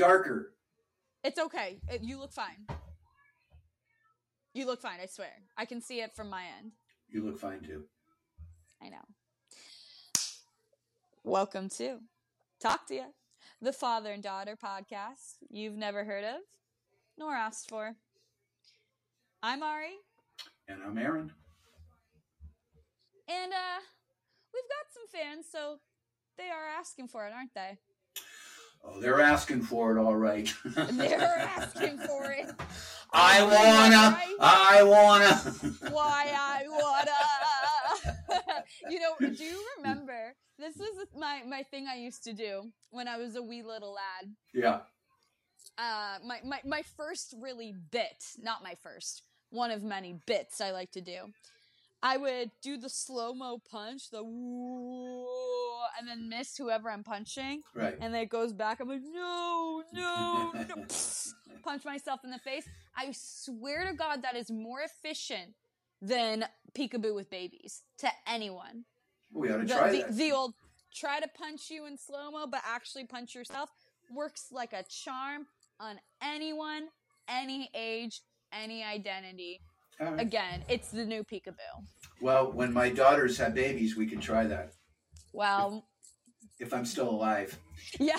darker. It's okay. It- you look fine. You look fine. I swear. I can see it from my end. You look fine too. I know. Welcome to Talk to Ya, the father and daughter podcast you've never heard of nor asked for. I'm Ari, And I'm Aaron. and uh, we've got some fans, so they are asking for it, aren't they? Oh, they're asking for it, all right. They're asking for it. I wanna. I wanna. Why I wanna. you know, do you remember? This was my my thing I used to do when I was a wee little lad. Yeah. uh my, my my first really bit not my first one of many bits i like to do i would do the slow-mo punch the woo, and then miss whoever i'm punching Right. and then it goes back i'm like no no no punch myself in the face i swear to god that is more efficient than peekaboo with babies to anyone we ought to the, try the, that. the old try to punch you in slow mo, but actually punch yourself works like a charm on anyone, any age, any identity. Right. Again, it's the new peekaboo. Well, when my daughters have babies, we can try that. Well, If I'm still alive. yeah.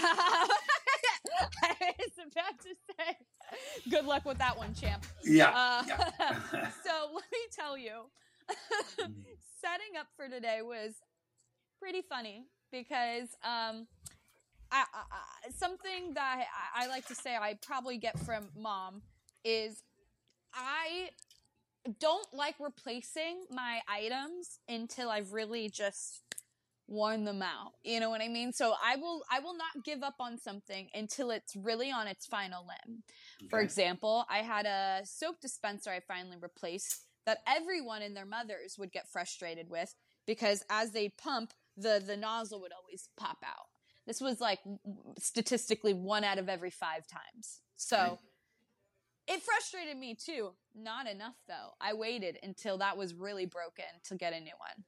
I was about to say, good luck with that one, champ. Yeah. Uh, yeah. so let me tell you, setting up for today was pretty funny because um, I, I, something that I, I like to say I probably get from mom is I don't like replacing my items until I've really just worn them out. You know what I mean? So I will I will not give up on something until it's really on its final limb. For example, I had a soap dispenser I finally replaced that everyone and their mothers would get frustrated with because as they pump, the the nozzle would always pop out. This was like statistically one out of every 5 times. So. It frustrated me too. Not enough though. I waited until that was really broken to get a new one.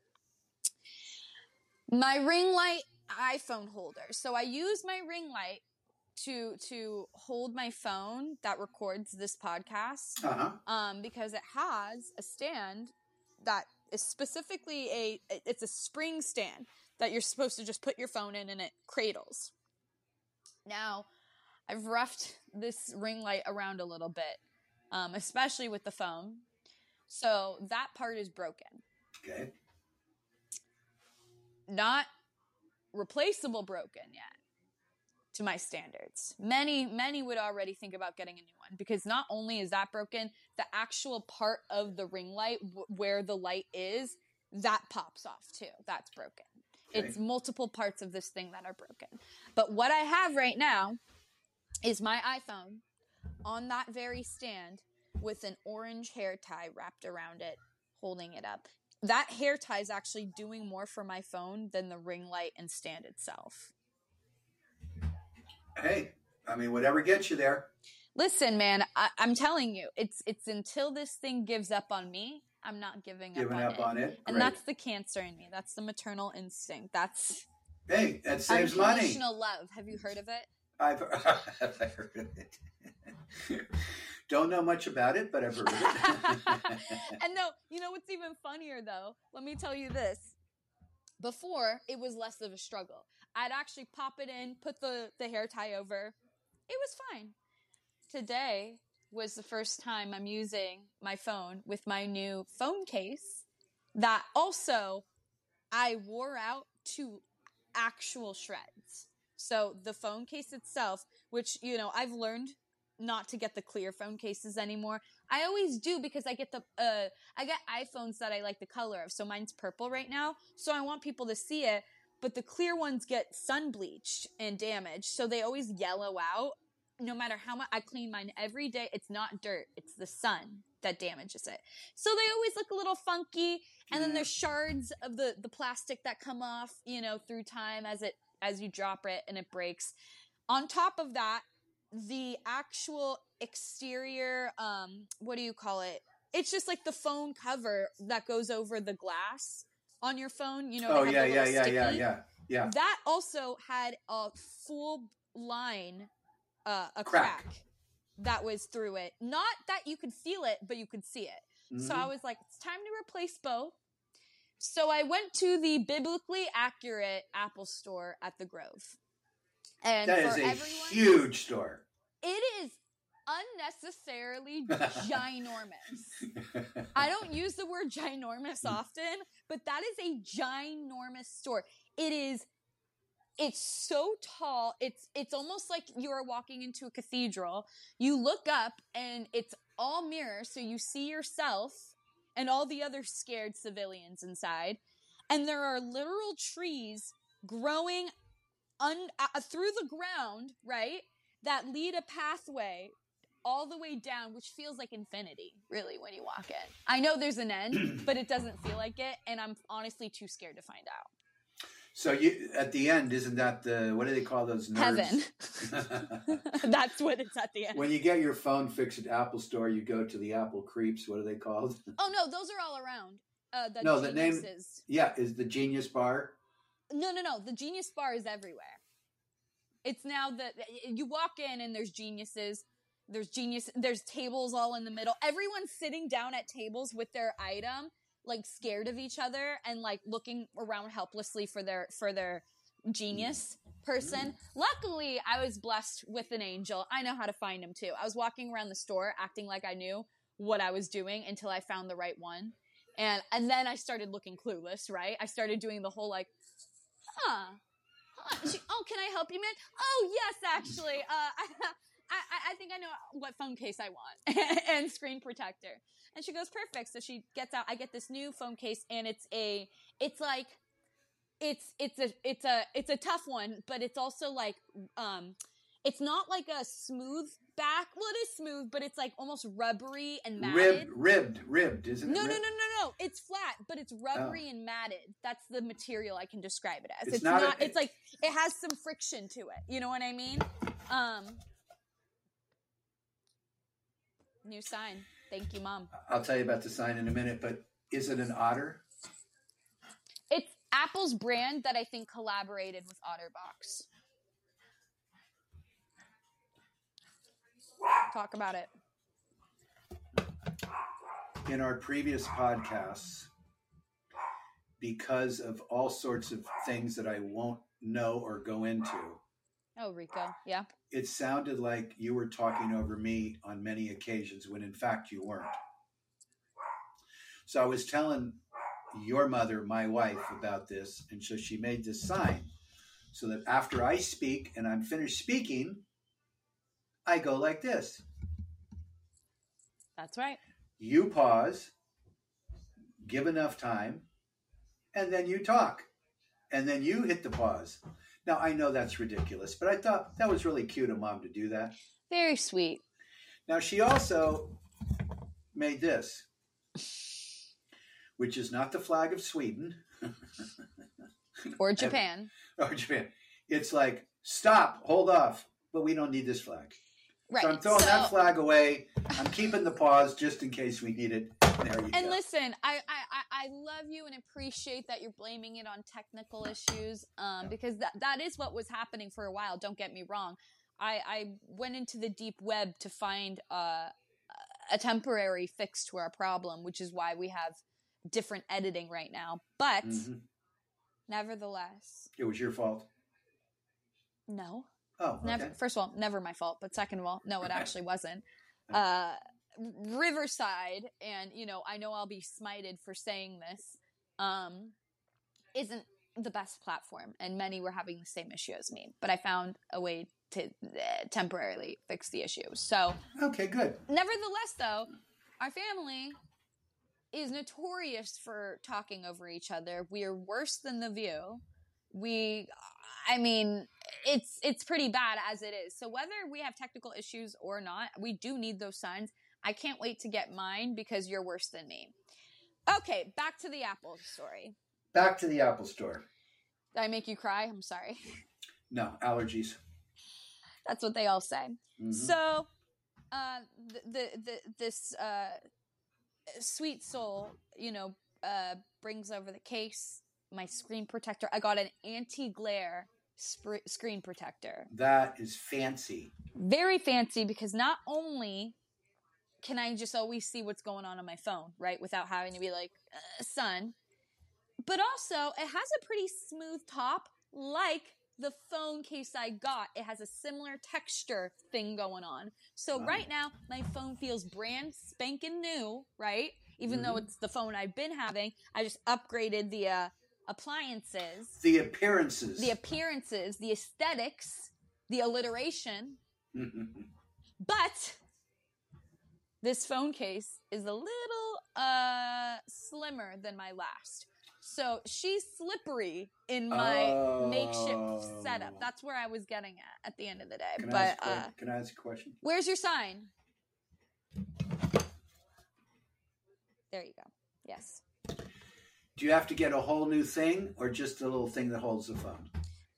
My ring light iPhone holder. So I use my ring light to to hold my phone that records this podcast Uh-huh. um, because it has a stand that is specifically a it's a spring stand that you're supposed to just put your phone in and it cradles. Now, I've roughed this ring light around a little bit, um, especially with the phone. So that part is broken. Okay. Not replaceable broken yet to my standards. Many, many would already think about getting a new one because not only is that broken, the actual part of the ring light w- where the light is, that pops off too. That's broken. Okay. It's multiple parts of this thing that are broken. But what I have right now is my iPhone on that very stand with an orange hair tie wrapped around it, holding it up. That hair tie is actually doing more for my phone than the ring light and stand itself. Hey, I mean, whatever gets you there. Listen, man, I, I'm telling you, it's it's until this thing gives up on me, I'm not giving Giving up on up it. on it. And Great. that's the cancer in me. That's the maternal instinct. That's Hey, that saves money. unconditional love. Have you heard of it? I've, I've heard of it. Don't know much about it, but I've heard it. and no, you know what's even funnier though? Let me tell you this. Before, it was less of a struggle. I'd actually pop it in, put the, the hair tie over. It was fine. Today was the first time I'm using my phone with my new phone case that also I wore out to actual shreds. So the phone case itself, which, you know, I've learned not to get the clear phone cases anymore. I always do because I get the uh I get iPhones that I like the color of. So mine's purple right now. So I want people to see it, but the clear ones get sun bleached and damaged. So they always yellow out. No matter how much I clean mine every day, it's not dirt, it's the sun that damages it. So they always look a little funky and then there's shards of the the plastic that come off, you know, through time as it as you drop it and it breaks. On top of that, the actual exterior um what do you call it it's just like the phone cover that goes over the glass on your phone you know oh yeah, yeah, yeah, yeah, yeah, yeah. that also had a full line uh, a Crack. crack. that was through it. Not that you could feel it, but you could see it. So Mhm. I was like, it's time to replace both. So I went to the biblically accurate Apple store at the Grove. And that for is a everyone, huge store. it is unnecessarily ginormous. I don't use the word ginormous hmm. often, but that is a ginormous store. It is it's so tall. It's it's almost like you are walking into a cathedral. You look up and it's all mirrors so you see yourself and all the other scared civilians inside. And there are literal trees growing un- uh, through the ground, right? That lead a pathway all the way down, which feels like infinity, really, when you walk in. I know there's an end, but it doesn't feel like it, and I'm honestly too scared to find out. So you at the end, isn't that the what do they call those nerds? Heaven. That's what it's at the end. when you get your phone fixed at Apple Store, you go to the Apple Creeps. What are they called? Oh no, those are all around. Uh, the No, the name- geniuses. yeah, is the Genius Bar. No, no, no. The genius bar is everywhere. It's now that you walk in and there's geniuses. There's genius. There's tables all in the middle. Everyone's sitting down at tables with their item, like scared of each other and like looking around helplessly for their for their genius person. Luckily, I was blessed with an angel. I know how to find him too. I was walking around the store acting like I knew what I was doing until I found the right one. And and then I started looking clueless, right? I started doing the whole like, huh. huh. She, oh, can I help you, man? Oh, yes, actually. Uh, I, I, I think I know what phone case I want and screen protector. And she goes, perfect. So she gets out. I get this new phone case, and it's a, it's like, it's it's a it's a it's a tough one, but it's also like, um, it's not like a smooth back. Well, it is smooth, but it's like almost rubbery and matted. Ribbed, ribbed, ribbed, isn't it? No, no, no, no, no. It's flat, but it's rubbery and matted. That's the material I can describe it as. It's It's, not not. a- it's like it has some friction to it. You know what I mean? Um. New sign. Thank you, mom. I'll tell you about the sign in a minute, but is it an otter? It's Apple's brand that I think collaborated with OtterBox. Talk about it. in our previous podcasts because of all sorts of things that I won't know or go into. Oh, Rico. Yeah. It sounded like you were talking over me on many occasions when in fact you weren't. So I was telling your mother, my wife, about this, and so she made this sign so that after I speak and I'm finished speaking, I go like this. That's right. you pause, give enough time, and then you talk. And then you hit the pause. Now, I know that's ridiculous, but I thought that was really cute of mom to do that. Very sweet. Now, she also made this, which is not the flag of Sweden Or Japan. or Japan. It's like, stop, hold off, but we don't need this flag. Right. So I'm throwing that flag away. I'm keeping the pause just in case we need it. And go. listen, I, I, I love you and appreciate that you're blaming it on technical issues, um, because that, that is what was happening for a while. Don't get me wrong. I, I went into the deep web to find uh, a temporary fix to our problem, which is why we have different editing right now. But Mhm. nevertheless, It was your fault. no, Oh, okay. never. First of all, never my fault. But second of all, no, it actually wasn't. Uh, Riverside, and you know, I know I'll be smited for saying this, um, isn't the best platform, and many were having the same issue as me. But I found a way to uh, temporarily fix the issue. So, Okay, good. nevertheless, though, our family is notorious for talking over each other. We are worse than the View. We, I mean, it's it's pretty bad as it is. So whether we have technical issues or not, we do need those signs. I can't wait to get mine because you're worse than me. Okay, back to the Apple story. Back to the Apple Store. Did I make you cry? I'm sorry. No, allergies. That's what they all say. Mhm. So, uh, the, the, the this uh, sweet soul, you know, uh, brings over the case, my screen protector. I got an anti glare sp- screen protector. That is fancy. Very fancy because not only can I just always see what's going on on my phone, right, without having to be like, uh, son, but also it has a pretty smooth top, like the phone case I got. It has a similar texture thing going on. So Wow. right now, my phone feels brand spanking new, right? Even though Mhm. it's the phone I've been having, I just upgraded the uh, appliances The appearances. the appearances, the aesthetics, the alliteration. But this phone case is a little uh slimmer than my last. So she's slippery in my makeshift setup. Oh. That's where I was getting at at the end of the day. Can but que- uh can I ask a question? where's your sign? There you go. Yes. Do you have to get a whole new thing or just a little thing that holds the phone?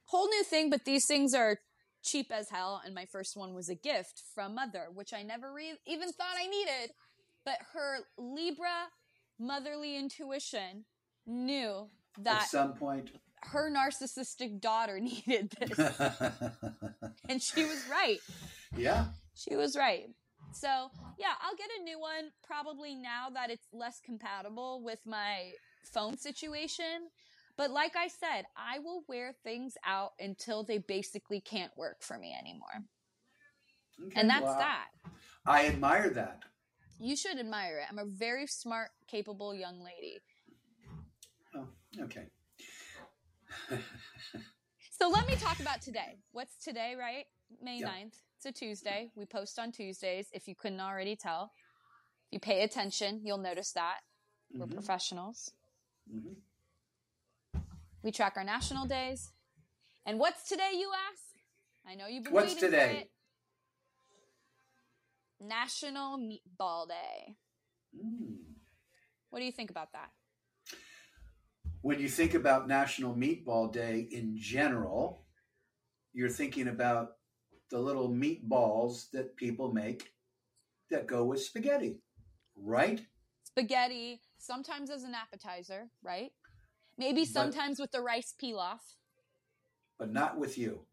whole new thing, but these things are cheap as hell. And my first one was a gift from mother, which I never re- even thought I needed. But her Libra motherly intuition knew that At some point. her narcissistic daughter needed this. and she was right. yeah. She was right. So, yeah, I'll get a new one probably now that it's less compatible with my phone situation. But like I said, I will wear things out until they basically can't work for me anymore. Okay, And that's well, that. I admire that. You should admire it. I'm a very smart, capable young lady. Oh, okay. So let me talk about today. What's today, right? May Yeah. 9th. It's a Tuesday. We post on Tuesdays, if you couldn't already tell. If you pay attention, you'll notice that. We're Mhm. professionals. Mhm. We track our national days. And what's today, you ask? I know you've been What's waiting today? for it. What's today? National Meatball Day. Mm. What do you think about that? When you think about National Meatball Day in general, you're thinking about the little meatballs that people make that go with spaghetti, right? Spaghetti, sometimes as an appetizer, right? Maybe But- sometimes with the rice pilaf. But not with you.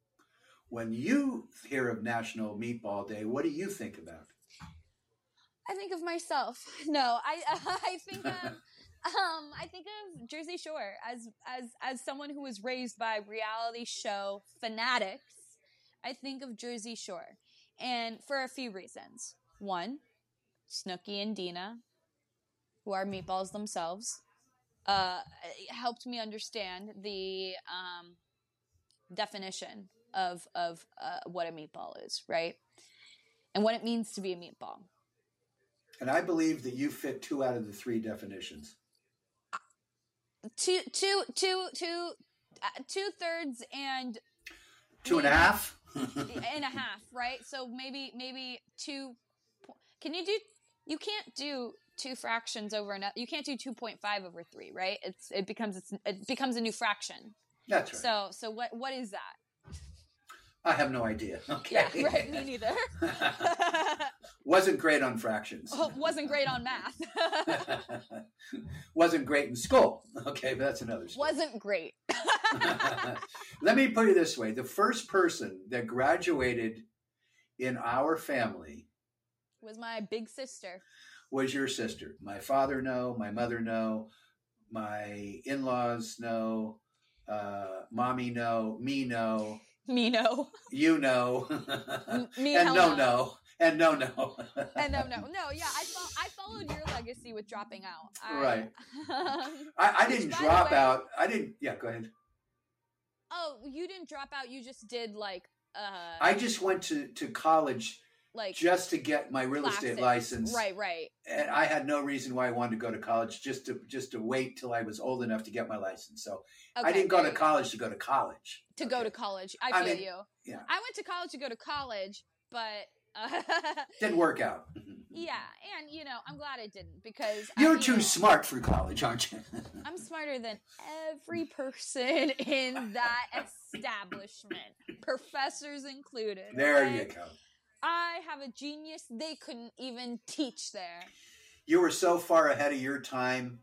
When you hear of National Meatball Day, what do you think about? I think of myself. No, I I think of um I think of Jersey Shore as as as someone who was raised by reality show fanatics. I think of Jersey Shore, and for a few reasons. One, Snooki and Deena, who are meatballs themselves, uh, helped me understand the um, definition of of uh, what a meatball is, right, and what it means to be a meatball. And I believe that you fit two out of the three definitions. two two two two uh, two thirds and Two and a half? and a half right so maybe maybe two po- can you do you can't do two fractions over another you can't do 2.5 over 3 right it's it becomes it's, it becomes a new fraction That's right. so so what what is that I have no idea. Okay. yeah right me neither Wasn't great on fractions. Oh, wasn't great on math Wasn't great in school. Okay, but that's another story. wasn't great Let me put it this way the first person that graduated in our family was my big sister was your sister. My father, no. My mother, no. My in laws, no. Uh, mommy, no. Me, no. me no You know. M- me and no, no. And no, no. and no, no, no. Yeah, I fo- I followed your legacy with dropping out. I, Right. um, I, I didn't drop way- out. I didn't. Yeah, go ahead. oh, you didn't drop out. You just did like uh, I just went to, to college like just to get my real estate license. Right, right. And I had no reason why I wanted to go to college, just to just to wait till I was old enough to get my license. So Okay, I didn't go to college to go to college. to go to college. I I feel mean, you. yeah. I went to college to go to college, but uh, Didn't work out. yeah, and you know, I'm glad it didn't because You're you too know, smart for college, aren't you? I'm smarter than every person in that establishment, professors included. there okay? you go. I have a genius they couldn't even teach there. You were so far ahead of your time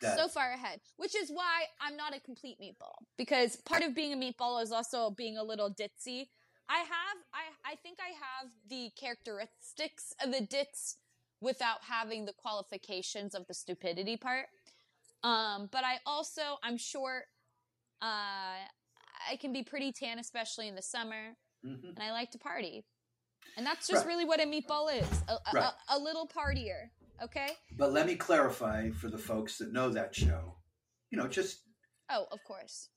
That- so far ahead, which is why I'm not a complete meatball because part of being a meatball is also being a little ditzy. I have, I, I think I have the characteristics of the ditz without having the qualifications of the stupidity part. Um, but I also, I'm short. Uh, I can be pretty tan, especially in the summer, Mhm. and I like to party. And that's just Right. really what a meatball is a, a, Right. a, a little partier. Okay. But let me clarify for the folks that know that show. You know, just Oh, of course.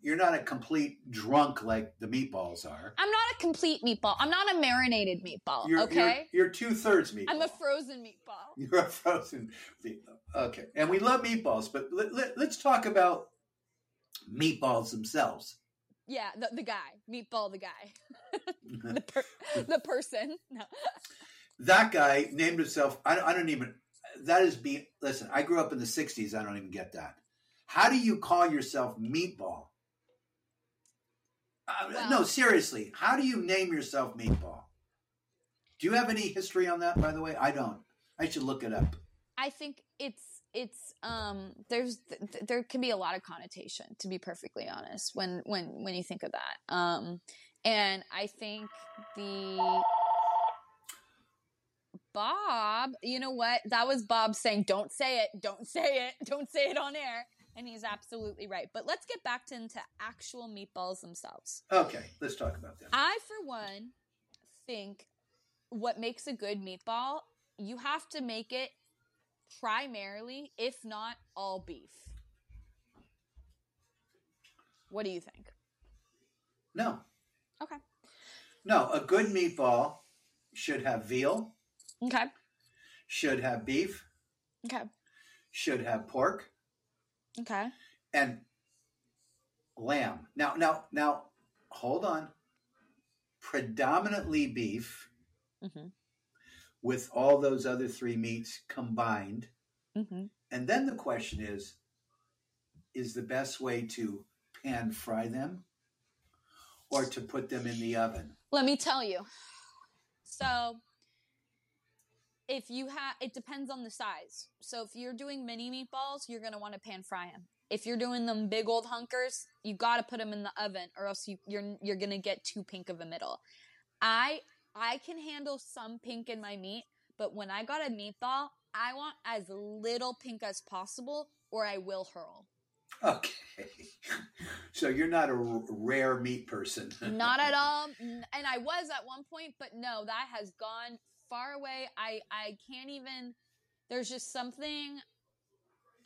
you're not a complete drunk like the meatballs are. I'm not a complete meatball. I'm not a marinated meatball. You're, okay. You're, you're two thirds meatball. I'm a frozen meatball. You're a frozen meatball. Okay. And we love meatballs, but let, let, let's talk about meatballs themselves. Yeah, the, the guy, meatball, the guy, the per, the person. No. that guy named himself, I, don't- I don't even, that is being, listen, I grew up in the 60s. I don't even get that. How do you call yourself meatball? Uh, Well- no, seriously. How do you name yourself meatball? Do you have any history on that, by the way? I don't. I should look it up. I think it's it's um there's th- there can be a lot of connotation to be perfectly honest when when when you think of that. Um and I think the Bob, you know what? That was Bob saying don't say it, don't say it, don't say it on air. And he's absolutely right. But let's get back to into actual meatballs themselves. Okay, let's talk about that. I, for one, think what makes a good meatball, you have to make it primarily, if not all beef. What do you think? No, Okay. no. A good meatball should have veal, Okay. should have beef, Okay. should have pork, Okay. and lamb. Now, now, now, hold on. Predominantly beef Mm-hmm. With all those other three meats combined. Mm-hmm. And then the question is is the best way to pan fry them or to put them in the oven? Let me tell you. So, if you have, it depends on the size. So, if you're doing mini meatballs, you're gonna want to pan fry them. If you're doing them big old hunkers, you got to put them in the oven, or else you, you're you're gonna get too pink of a middle. I I can handle some pink in my meat, but when I got a meatball, I want as little pink as possible, or I will hurl. Okay. So you're not a r- rare meat person. not at all and i was at one point but no that has gone far away i i can't even there's just something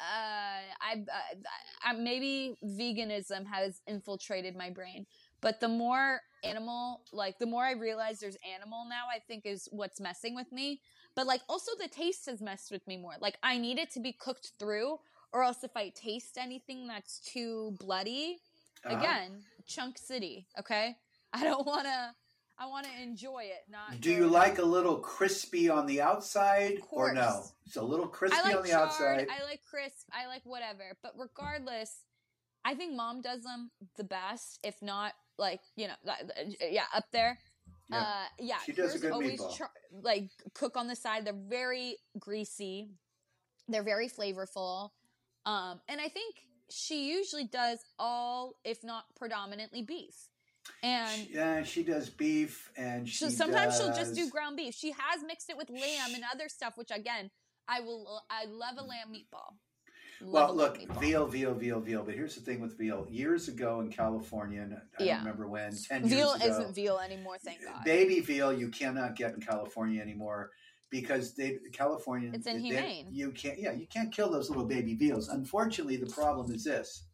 uh i uh, uh, maybe veganism has infiltrated my brain but the more animal like the more i realize there's animal now i think is what's messing with me but like also the taste has messed with me more like i need it to be cooked through or else if i taste anything that's too bloody Uh-huh. again chunk city okay i don't want to i want to enjoy it not Do you like a little crispy on the outside or no? It's a little crispy like on the charred, outside. i like crisp i like whatever but regardless i think mom does them the best if not like you know th- yeah up there Yeah. uh yeah She does a good always meatball. char- like cook on the side they're very greasy they're very flavorful um and i think she usually does all if not predominantly beef and yeah, she does beef and she So sometimes she'll just do ground beef. She has mixed it with lamb and other stuff, which again, I will. I love a lamb meatball. Well, look, veal, veal, veal, veal. But here's the thing with veal. Years ago in California, and I Yeah. don't remember when, 10 Veal years ago. isn't veal anymore, thank eh, God. Baby veal you cannot get in California anymore because they California It's they- inhumane. you can't yeah, you can't kill those little baby veals. Unfortunately, the problem is this.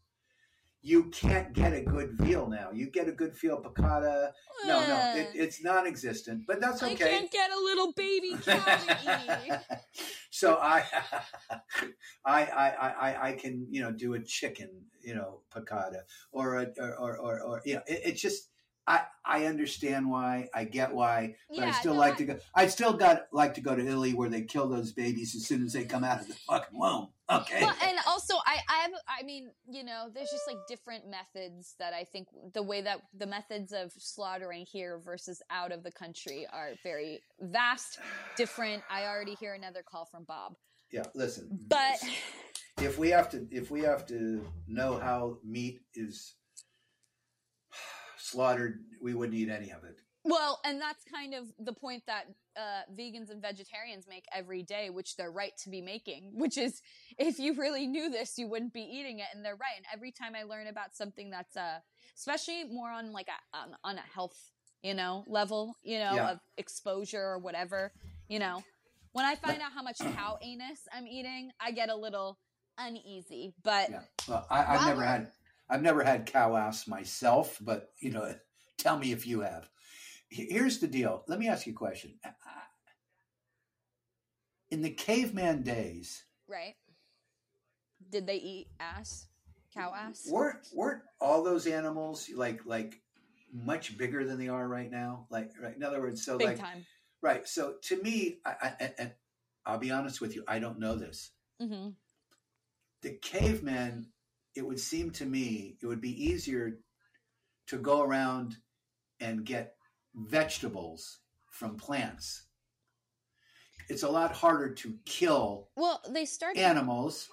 You can't get a good veal now. You get a good veal piccata. No, no, it, it's non-existent. But that's okay. I can't get a little baby cow to eat. so I, I, I, I, I can, you know, do a chicken, you know, piccata, or a, or, or, or, or you know, it, it's just, I, I understand why, I get why, but I still no, like I- to go. I still got like to go to Italy where they kill those babies as soon as they come out of the fucking womb. Okay. Well, and also, I, I have, I mean, you know, there's just like different methods that I think the way that the methods of slaughtering here versus out of the country are very vast, different. I already hear another call from Bob. yeah. Listen. But if we have to if we have to know how meat is slaughtered, we wouldn't eat any of it. Well, and that's kind of the point that uh, vegans and vegetarians make every day, which they're right to be making. Which is, if you really knew this, you wouldn't be eating it, and they're right. And every time I learn about something that's, uh, especially more on like a on, on a health, you know, level, you know, Yeah. of exposure or whatever, you know, when I find out how much cow anus I'm eating, I get a little uneasy. But Yeah. Well, I, I've never had I've never had cow ass myself, but you know, tell me if you have. Here's the deal. Let me ask you a question. In the caveman days, right, did they eat ass, cow ass? weren't weren't all those animals like like much bigger than they are right now? Like, right, in other words, so Big like time. right. So to me, I, I, and- I'll be honest with you, I don't know this. hmm the cavemen, it would seem to me, it would be easier to go around and get vegetables from plants. It's a lot harder to kill Well, they started. animals.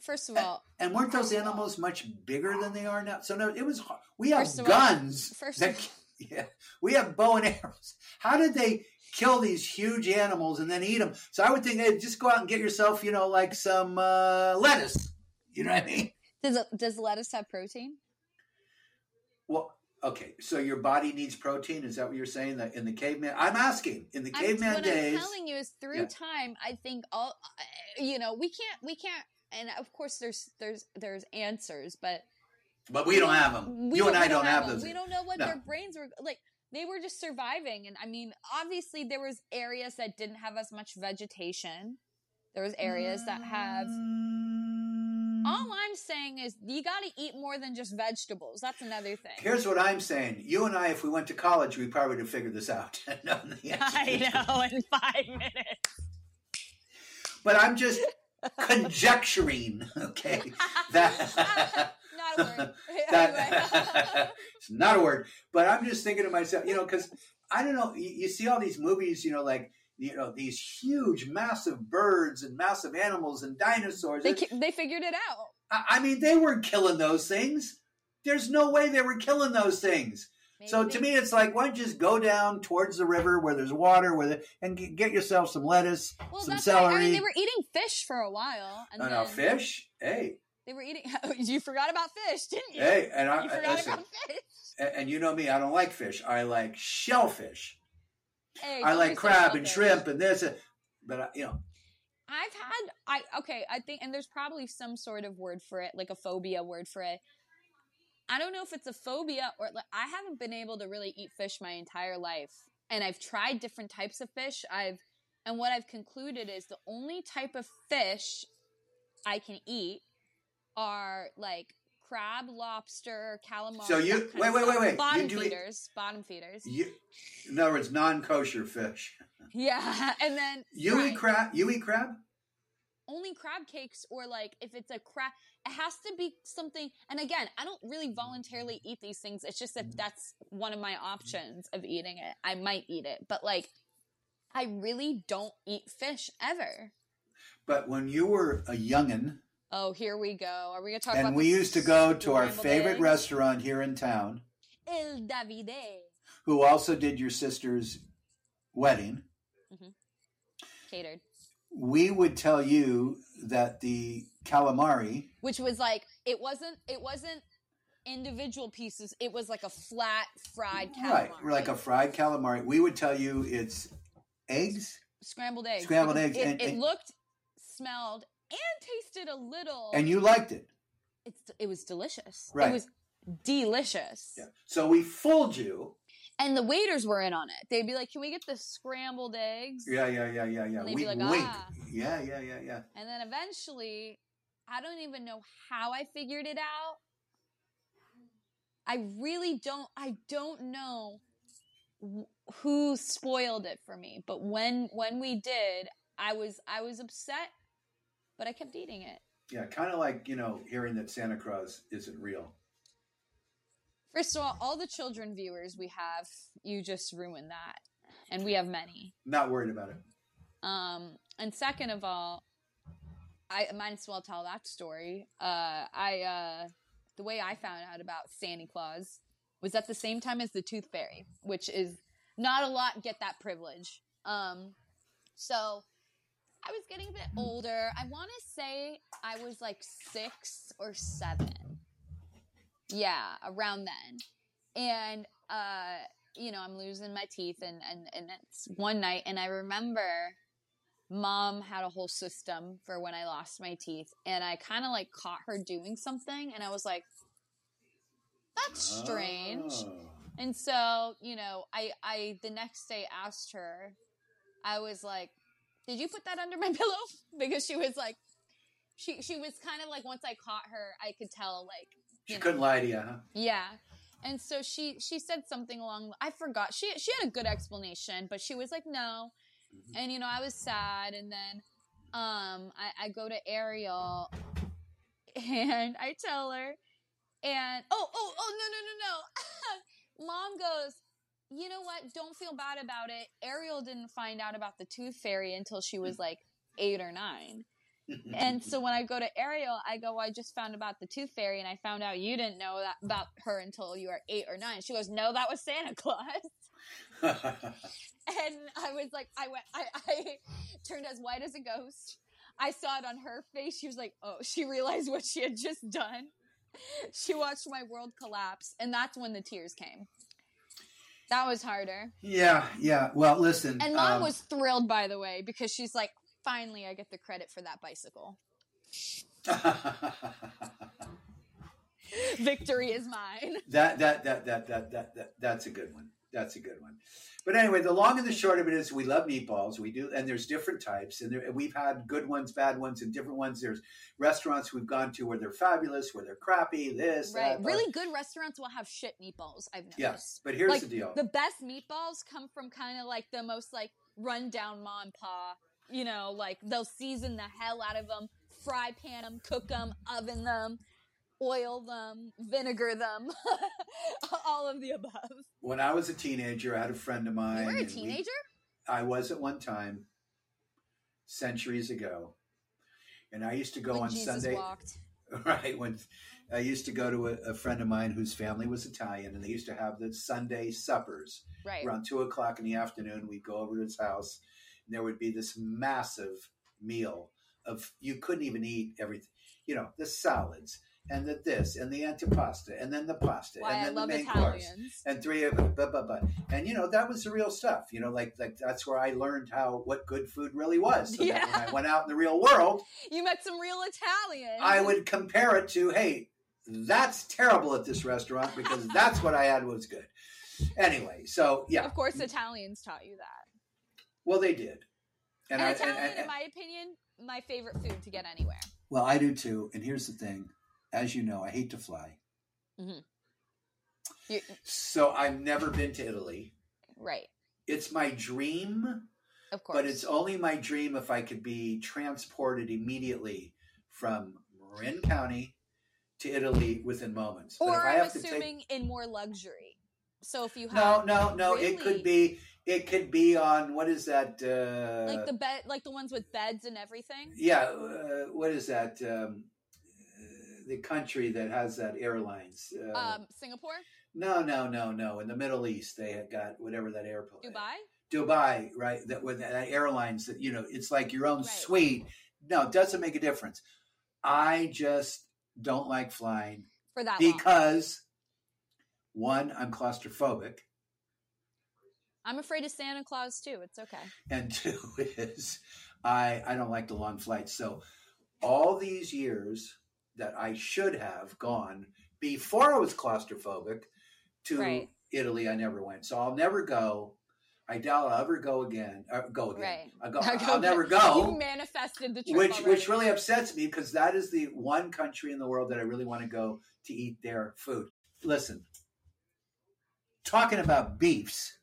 First of all, And weren't those animals much bigger than they are now? So no, it was. We have First of all- guns. first that, of- yeah, we have bow and arrows. How did they kill these huge animals and then eat them? So I would think, hey, just go out and get yourself, you know, like some uh, lettuce. You know what I mean? Does does lettuce have protein? Well, okay, so your body needs protein. Is that what you're saying? That in the caveman, I'm asking in the I'm- caveman what days. I'm telling you is through Yeah. time. I think all, you know, we can't, we can't, and of course there's there's there's answers, but but we don't have them. we You and I we don't have them. those. We don't know what No. their brains were like. They were just surviving, and I mean, obviously there was areas that didn't have as much vegetation. There was areas that have. Mm. Mm. All I'm saying is you got to eat more than just vegetables. That's another thing. Here's what I'm saying. You and I, if we went to college, we probably would have figured this out. No, I know in five minutes. But I'm just conjecturing, okay? That. Not a word. that it's not a word but i'm just thinking to myself you know because i don't know you, you see all these movies you know like you know these huge massive birds and massive animals and dinosaurs. They they figured it out. I, I mean they weren't killing those things. There's no way they were killing those things. So to me it's like why don't you just go down towards the river where there's water where the, and get yourself some lettuce well, some that's why- I mean, they were eating fish for a while, and and then a fish? Hey. They were eating. you forgot about fish, didn't you? hey and i you forgot listen, about fish. and you know me i don't like fish. I like shellfish I like crab and shrimp and this, and- but I, you know, I've had I okay, I think and there's probably some sort of word for it, like a phobia word for it. I don't know if it's a phobia or like, I haven't been able to really eat fish my entire life. And I've tried different types of fish. I've and what I've concluded is the only type of fish I can eat are like crab, lobster, calamari. So you- wait, wait, wait, wait. Bottom do eat- feeders, bottom feeders. you, in other words, non-kosher fish. Yeah, and then You right. eat crab. You eat crab. only crab cakes or like if it's a crab it has to be something and again i don't really voluntarily eat these things it's just if mm. that's one of my options of eating it i might eat it but like i really don't eat fish ever But when you were a youngin, oh here we go are we gonna talk about and we used to go to our favorite eggs? restaurant here in town, el davide who also did your sister's wedding, mm-hmm. catered we would tell you that the calamari. which was like it wasn't it wasn't individual pieces it was like a flat fried calamari. Right, like a fried calamari. We would tell you it's eggs, scrambled eggs Scrambled eggs, it, and- it and- looked smelled and tasted a little and you liked it. it's it was delicious. Right. It was delicious. Yeah. So we fooled you. And the waiters were in on it. They'd be like, "Can we get the scrambled eggs?" Yeah, yeah, yeah, yeah, yeah. And they'd We be like, wink. "Ah." Yeah, yeah, yeah, yeah. And then eventually, I don't even know how I figured it out. I really don't I don't know who spoiled it for me, but when when we did, I was I was upset, but I kept eating it. Yeah, kind of like you know hearing that Santa Claus isn't real. First of all, all the children viewers we have, you just ruined that. And we have many. Not worried about it. Um, and second of all, I might as well tell that story. Uh, I uh, the way I found out about Santa Claus was at the same time as the Tooth Fairy, which is not a lot get that privilege. Um, so I was getting a bit older. I want to say I was like six or seven. Yeah, around then. And, uh, you know, I'm losing my teeth and, and, and it's one night and I remember mom had a whole system for when I lost my teeth and I kind of like caught her doing something and I was like, that's strange. Oh. And so, you know, I I the next day asked her, I was like, "Did you put that under my pillow?" Because she was like, she she was kind of like once I caught her, I could tell like, She know, couldn't lie to you, huh? yeah. And so she she said something along I forgot. She she had a good explanation, but she was like, "No." Mhm. And you know, I was sad and then um I I go to Ariel and I tell her and oh oh oh no no no no. Mom goes, "You know what? Don't feel bad about it. Ariel didn't find out about the tooth fairy until she was like 8 or 9." And so when I go to Ariel, I go, I just found about the tooth fairy, and I found out you didn't know that about her until you were eight or nine. She goes, No, that was Santa Claus. And I was like, I went, I, I turned as white as a ghost. I saw it on her face. She was like, Oh, she realized what she had just done. She watched my world collapse, and that's when the tears came. That was harder. yeah, yeah. Well, listen. And mom um, was thrilled, by the way, because she's like, Finally, I get the credit for that bicycle. Victory is mine. that, that that that that that that that's a good one. That's a good one. But anyway, the long and the short of it is, we love meatballs. We do, and there's different types, and there, we've had good ones, bad ones, and different ones. There's restaurants we've gone to where they're fabulous, where they're crappy. This, Right. that, Really good restaurants will have shit meatballs, I've noticed. Yes, but here's Like, the deal. The best meatballs come from kind of like the most like rundown mom and pa. You know, like they'll season the hell out of them, fry pan them, cook them, oven them, oil them, vinegar them, all of the above. when I was a teenager, I had a friend of mine. You were a and we- teenager? I was at one time, centuries ago, and I used to go when on Jesus Sunday. walked. Right when I used to go to a, a friend of mine whose family was Italian, and they used to have the Sunday suppers Right. around two o'clock in the afternoon. We'd go over to his house, and there would be this massive meal of you couldn't even eat everything. You know, the salads and the this and the antipasta and then the pasta Why and then the main course and three of blah, blah, blah. And you know that was the real stuff. You know, like like that's where I learned how what good food really was. So that when I went out in the real world, You met some real Italians. I would compare it to, hey, that's terrible at this restaurant because that's what I had was good. Anyway, so yeah, Of course, Italians taught you that. well they did, And, I, Italian, and- and- in my opinion, my favorite food to get anywhere. well I do too. And here's the thing, as you know, I hate to fly, You, so I've never been to Italy. right. It's my dream. Of course. But it's only my dream if I could be transported immediately from Marin County to Italy within moments. or but if I I'm have to assuming in more luxury. So if you have no, no, no, it could be it could be on what is that? Uh, like the bed, like the ones with beds and everything. yeah, uh, what is that? Um, the country that has that airlines. Uh, Um, Singapore, no, no, no, no. In the Middle East, they got whatever that airplane. Dubai. Dubai, right? That with that airlines that you know, it's like your own Right. suite. No, it doesn't make a difference. I just don't like flying For that long. because one, I'm claustrophobic, I'm afraid of Santa Claus too. It's okay. and two is I I don't like the long flights. So all these years that I should have gone before I was claustrophobic to Right. Italy, I never went. So I'll never go. I doubt I'll ever go again. Uh, go again. Right. I'll, go, I'll I'll never go. You manifested the trip which already. which really upsets me because that is the one country in the world that I really want to go to eat their food. Listen, talking about beefs.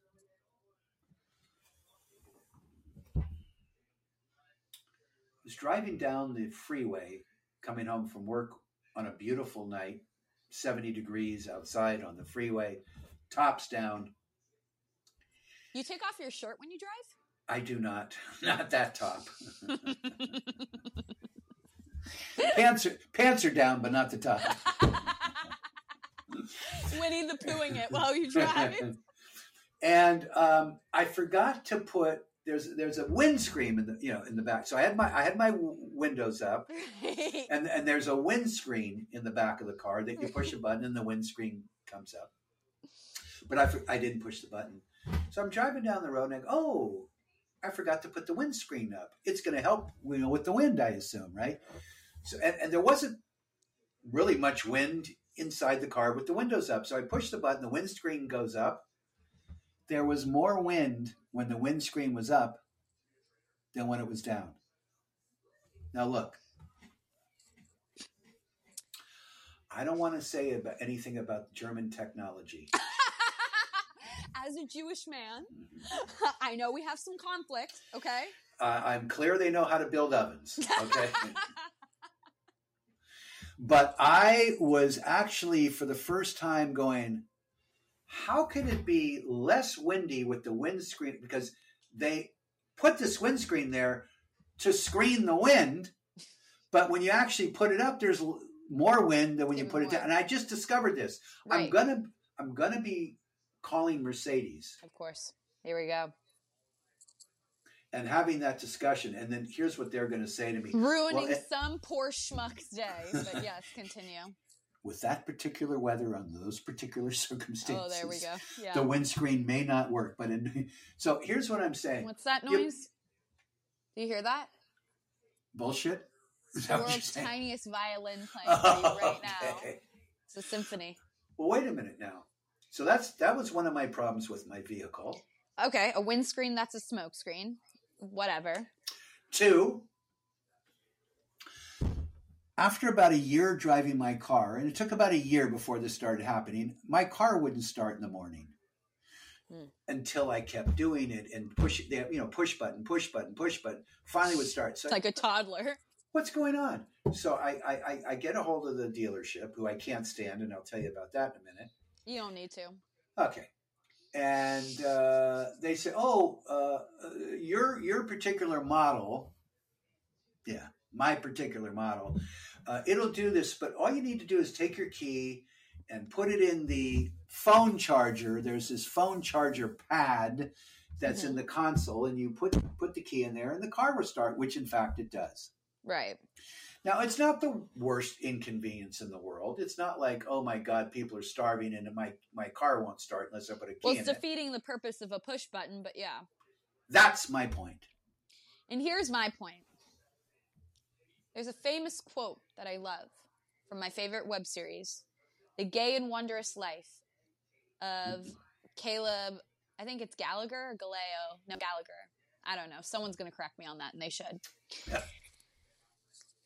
I was driving down the freeway coming home from work on a beautiful night, 70 degrees outside on the freeway, tops down. You take off your shirt when you drive? I do not, not that top. pants are pants are down, but not the top. Winnie the Poohing it while you drive. and um, I forgot to put there's there's a windscreen in the you know in the back. So I had my I had my w- windows up, Right. and and there's a windscreen in the back of the car that you push a button and the windscreen comes up. But I I didn't push the button, so I'm driving down the road and I go, oh, I forgot to put the windscreen up. It's going to help you know with the wind, I assume, right? So and, and there wasn't really much wind inside the car with the windows up. So I push the button, the windscreen goes up. There was more wind when the windscreen was up than when it was down. Now look, I don't want to say about anything about German technology. As a Jewish man, I know we have some conflict, okay? Uh, I'm clear they know how to build ovens. Okay. but I was actually for the first time going, how can it be less windy with the windscreen? Because they put this windscreen there to screen the wind, but when you actually put it up, there's more wind than when you Even put it down. And I just discovered this. I'm gonna I'm gonna be calling Mercedes Of course. Here we go. and having that discussion, and then here's what they're gonna say to me. Ruining Well, it- some poor schmuck's day. But yes, continue. With that particular weather on those particular circumstances. Oh, there we go. Yeah. The windscreen may not work, but in, so here's what I'm saying: What's that noise? Do you hear that? bullshit. Is The world's tiniest violin playing for you right now. It's a symphony. Well, wait a minute now. So that's that was one of my problems with my vehicle. Okay, a windscreen, that's a smoke screen. Whatever. Two, after about a year driving my car, and it took about a year before this started happening, my car wouldn't start in the morning Hmm. until I kept doing it and push it. You know, push button, push button, push button. Finally, would start. So It's like a toddler. what's going on? So I, I, I- I get a hold of the dealership, who I can't stand, and I'll tell you about that in a minute. You don't need to. Okay. And uh, they say, "Oh, uh, uh, your your particular model, yeah, my particular model, uh, it'll do this, but all you need to do is take your key and put it in the phone charger. There's this phone charger pad that's in the console, and you put put the key in there, and the car will start, which in fact it does." Right. Now, it's not the worst inconvenience in the world. It's not like, oh my God, people are starving and my, my car won't start unless I put a key Well, it's it. defeating the purpose of a push button, but yeah. That's my point. And here's my point. There's a famous quote that I love from my favorite web series, The Gay and Wondrous Life of Caleb, I think it's Gallagher or Galeo. No, Gallagher. I don't know. Someone's going to correct me on that, and they should. Yeah.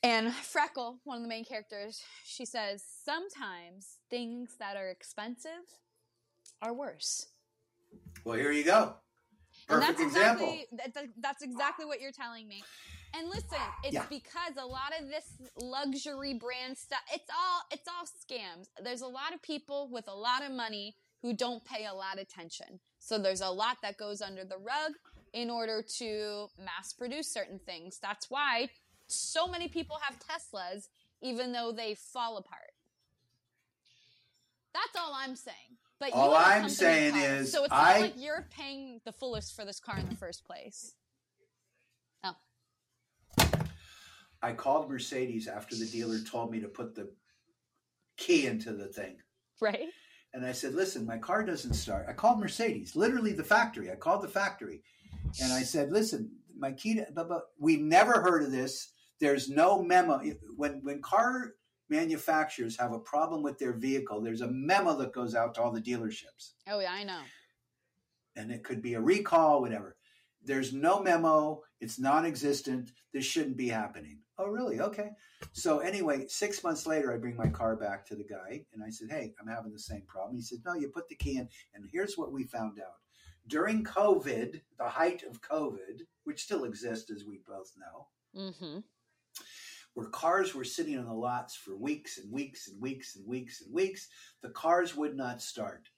And Freckle, one of the main characters, she says, Sometimes things that are expensive are worse. Well, here you go. And Perfect that's example. exactly that, that- that's exactly what you're telling me. And listen, it's Yeah. because a lot of this luxury brand stuff, it's all it's all scams. There's a lot of people with a lot of money who don't pay a lot of attention. So there's a lot that goes under the rug in order to mass produce certain things. That's why so many people have Teslas even though they fall apart. That's all I'm saying. But All you have a I'm saying car, is so it's I- not like you're paying the fullest for this car in the first place. Oh, I called Mercedes after the dealer told me to put the key into the thing. right? And I said, listen, my car doesn't start. I called Mercedes, literally the factory. I called the factory and I said, listen, my key, to, blah, blah. we've never heard of this. There's no memo. When, when car manufacturers have a problem with their vehicle, there's a memo that goes out to all the dealerships. Oh yeah, I know. And it could be a recall, whatever. There's no memo. It's non existent. This shouldn't be happening. Oh, really? Okay. So, anyway, six months later, I bring my car back to the guy and I said, Hey, I'm having the same problem. He said, No, you put the key in. And here's what we found out. During COVID, the height of COVID, which still exists, as we both know, Mm-hmm. where cars were sitting on the lots for weeks and weeks and weeks and weeks and weeks, the cars would not start.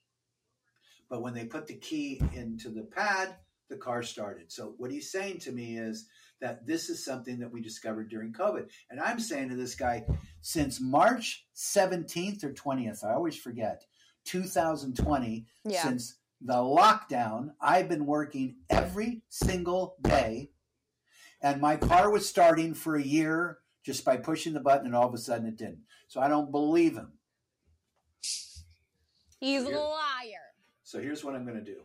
But when they put the key into the pad, the car started. So what he's saying to me is that this is something that we discovered during COVID. And I'm saying to this guy, since March 17th or 20th, I always forget, 2020, Yeah. since the lockdown, I've been working every single day. And my car was starting for a year just by pushing the button, and all of a sudden it didn't. So I don't believe him. He's a liar. So here's what I'm going to do.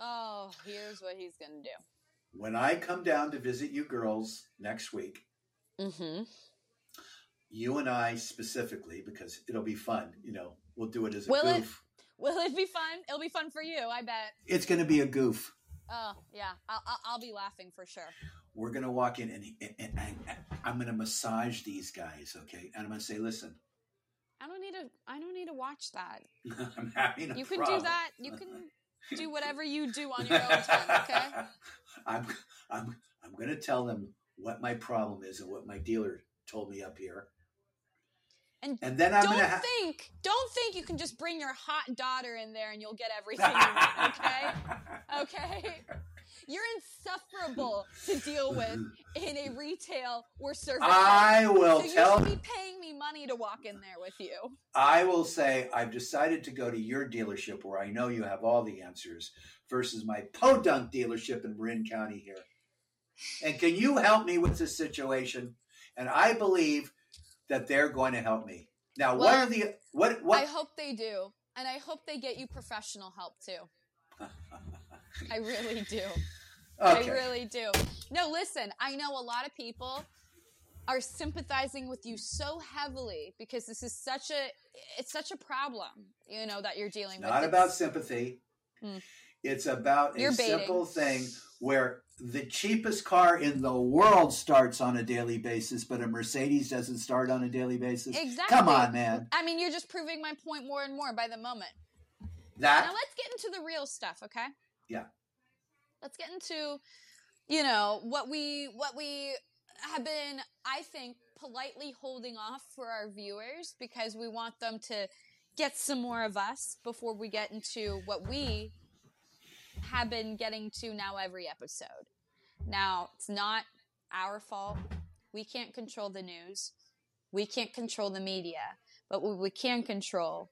Oh, here's what he's gonna do. When I come down to visit you girls next week, Mm-hmm. you and I specifically, because it'll be fun, you know, we'll do it as a Will it? goof. Will it be fun? It'll be fun for you, I bet. It's going to be a goof. Oh yeah, I'll, I'll, I'll be laughing for sure. We're going to walk in and, and, and, and I'm going to massage these guys, okay? And I'm going to say, listen, I don't need to. I don't need to watch that. I'm having You can problem. do that. You can do whatever you do on your own time. Okay. I'm I'm I'm going to tell them what my problem is and what my dealer told me up here. And and then I'm don't have think. Don't think you can just bring your hot daughter in there and you'll get everything you want. Okay. Okay. You're insufferable to deal with in a retail or service. I will so you should be paying me money to walk in there with you. I will say I've decided to go to your dealership where I know you have all the answers versus my podunk dealership in Marin County here. And can you help me with this situation? And I believe that they're going to help me. Now, what are the what I hope they do, and I hope they get you professional help too. I really do. Okay. I really do. No, listen, I know a lot of people are sympathizing with you so heavily because this is such a it's such a problem, you know, that you're dealing with. Not about sympathy. Hmm. It's about a You're baiting. simple thing where the cheapest car in the world starts on a daily basis, but a Mercedes doesn't start on a daily basis. Exactly. Come on, man. I mean, you're just proving my point more and more by the moment. That Now let's get into the real stuff, okay? Yeah. Let's get into, you know, what we what we have been, I think, politely holding off for our viewers because we want them to get some more of us before we get into what we have been getting to now every episode. Now, it's not our fault. We can't control the news. We can't control the media. But what we can control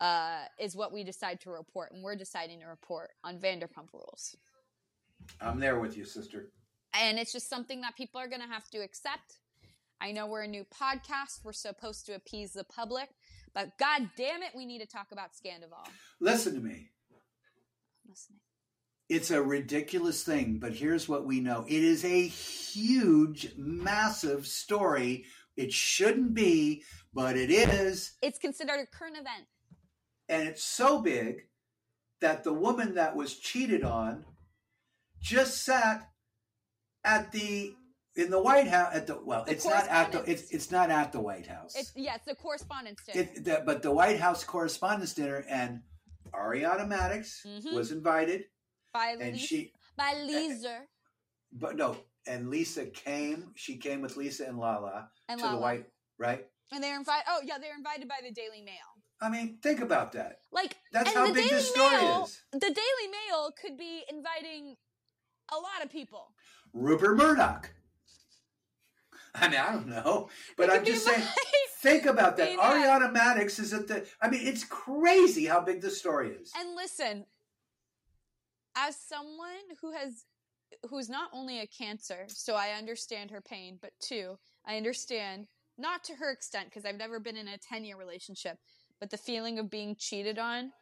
uh, is what we decide to report, and we're deciding to report on Vanderpump Rules. I'm there with you, sister. And it's just something that people are going to have to accept. I know we're a new podcast; we're supposed to appease the public, but god damn it, we need to talk about Scandoval. Listen to me. Listening. It's a ridiculous thing, but here's what we know. It is a huge, massive story. It shouldn't be, but it is. It's considered a current event. And it's so big that the woman that was cheated on just sat at the in the White House at the well, The it's not at the it's it's not at the White House. It's yeah, it's the correspondence dinner. It, the, but the White House correspondence Dinner and Ariana Madix Mhm. was invited, by and Lisa, she by Leeser but no, and Lisa came. She came with Lisa and Lala and to the White right. and they're invited. Oh yeah, they're invited by the Daily Mail. I mean, think about that. Like That's how the big Daily this story Mail, is. The Daily Mail could be inviting a lot of people. Rupert Murdoch. I mean, I don't know, but I'm just saying. Think about that. Not. Ariana Madix is at the. I mean, it's crazy how big this story is. And listen, as someone who has who's not only a cancer, so I understand her pain, but two, I understand not to her extent because I've never been in a 10-year relationship, but the feeling of being cheated on,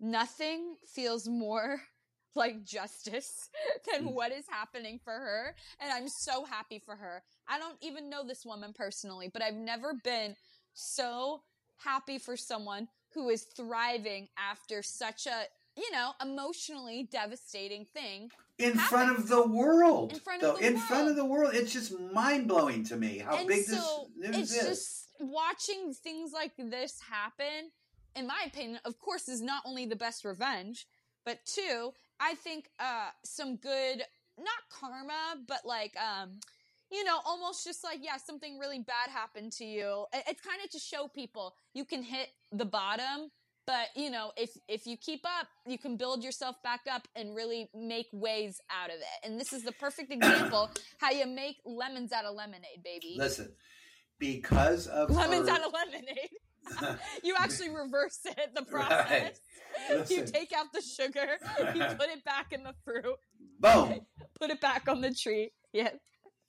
nothing feels more like justice than Mm. what is happening for her, and I'm so happy for her. I don't even know this woman personally, but I've never been so happy for someone who is thriving after such a you know emotionally devastating thing in front of the world. In front though. of the in front world. of the world. It's just mind blowing to me how and big so this news it's is. just watching things like this happen in my opinion of course is not only the best revenge but two i think uh some good not karma but like um you know almost just like yeah something really bad happened to you it's kind of to show people you can hit the bottom But you know, if if you keep up, you can build yourself back up and really make ways out of it. And this is the perfect example how you make lemons out of lemonade, baby. Listen, because of lemons her, out of lemonade. you actually reverse it, the process. Right. You take out the sugar, you put it back in the fruit, boom. put it back on the tree. Yeah.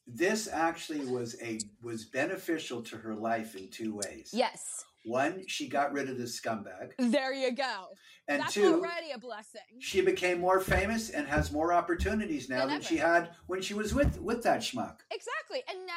This actually was a was beneficial to her life in two ways. Yes. One, she got rid of the scumbag, There you go. and That's two, already a blessing. she became more famous and has more opportunities now Than than she had when she was with with that schmuck. Exactly. And now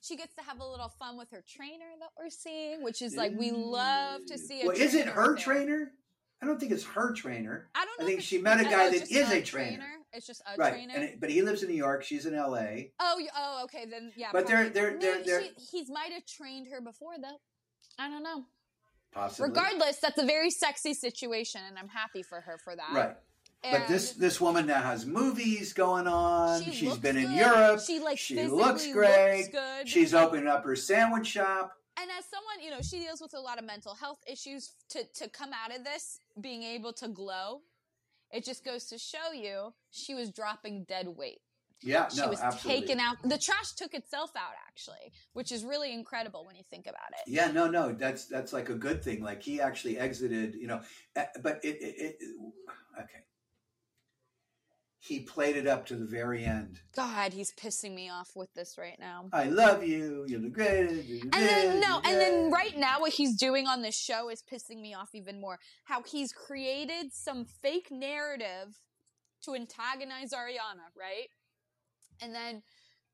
she gets to have a little fun with her trainer that we're seeing, which is like we love to see. A Well, is it her there. trainer? I don't think it's her trainer. I don't I think she met a guy that is a trainer. It's just a right, trainer. and it, but he lives in New York. She's in L.A. oh, oh, okay. Then yeah. But they're- they're- they're- they're- she- he's might have trained her before though. I don't know. Possibly. Regardless, that's a very sexy situation, and I'm happy for her for that. Right. And But this this woman now has movies going on. she She's looks been in good. Europe. She like she looks great. Looks. She's opening up her sandwich shop. and as someone you know she deals with a lot of mental health issues to to come out of this being able to glow it just goes to show you she was dropping dead weight Yeah, she no, was absolutely. taken out the trash took itself out actually which is really incredible when you think about it Yeah, no, no, that's that's like a good thing. Like he actually exited, you know, eh, but it, it, it okay. He played it up to the very end. god he's pissing me off with this right now I love you. You're the greatest. you're the and then no and then right now what he's doing on this show is pissing me off even more how he's created some fake narrative to antagonize ariana right and then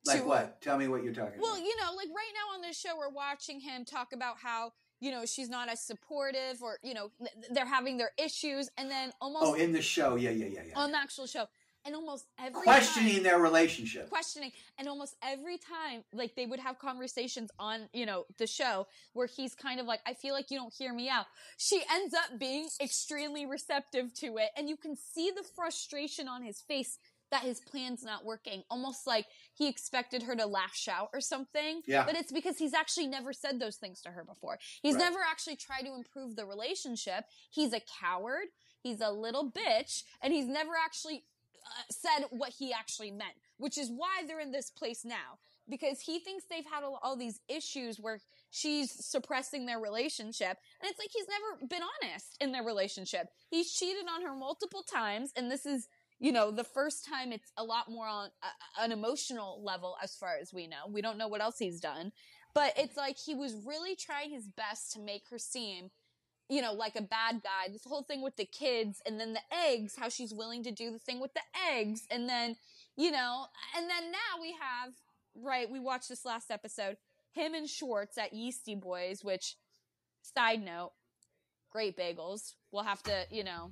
like to- what? Tell me what you're talking Well, about. you know, like right now on this show, we're watching him talk about how you know she's not as supportive, or you know they're having their issues, and then almost Oh, in the show, yeah, yeah, yeah, yeah. on the actual show, and almost every Questioning time, their relationship. questioning, and almost every time, like they would have conversations on you know the show where he's kind of like, I feel like you don't hear me out. She ends up being extremely receptive to it, and you can see the frustration on his face. That his plan's not working, almost like he expected her to lash out or something. Yeah. But it's because he's actually never said those things to her before. He's Right. never actually tried to improve the relationship. He's a coward. He's a little bitch. And he's never actually uh, said what he actually meant, which is why they're in this place now. Because he thinks they've had all, all these issues where she's suppressing their relationship. And it's like he's never been honest in their relationship. He's cheated on her multiple times. And this is you know, the first time it's a lot more on a, an emotional level as far as we know. We don't know what else he's done. But it's like he was really trying his best to make her seem, you know, like a bad guy. This whole thing with the kids and then the eggs, how she's willing to do the thing with the eggs. And then, you know, and then now we have, right, we watched this last episode, him and Schwartz at Yeastie Boys, which, side note, great bagels. We'll have to, you know,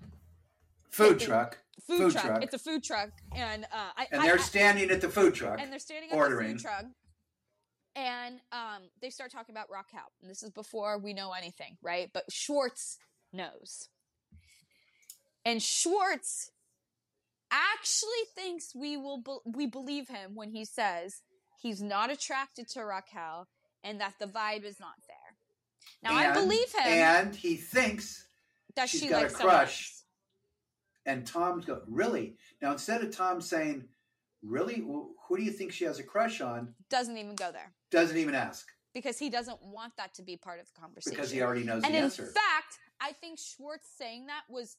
Food truck. food, Food truck. truck. It's a food truck, and uh, I, And they're I- standing at the food truck. and they're standing at ordering. the food truck, and um, they start talking about Raquel. And this is before we know anything, right? But Schwartz knows, and Schwartz actually thinks we will be- we believe him when he says he's not attracted to Raquel and that the vibe is not there. Now I believe him And he thinks, that she's she got a likes someone crush. and Tom's go, really? Now, instead of Tom saying, really? Wh- Who do you think she has a crush on? Doesn't even go there. Doesn't even ask because he doesn't want that to be part of the conversation. because he already knows and the in fact, I think Schwartz saying that was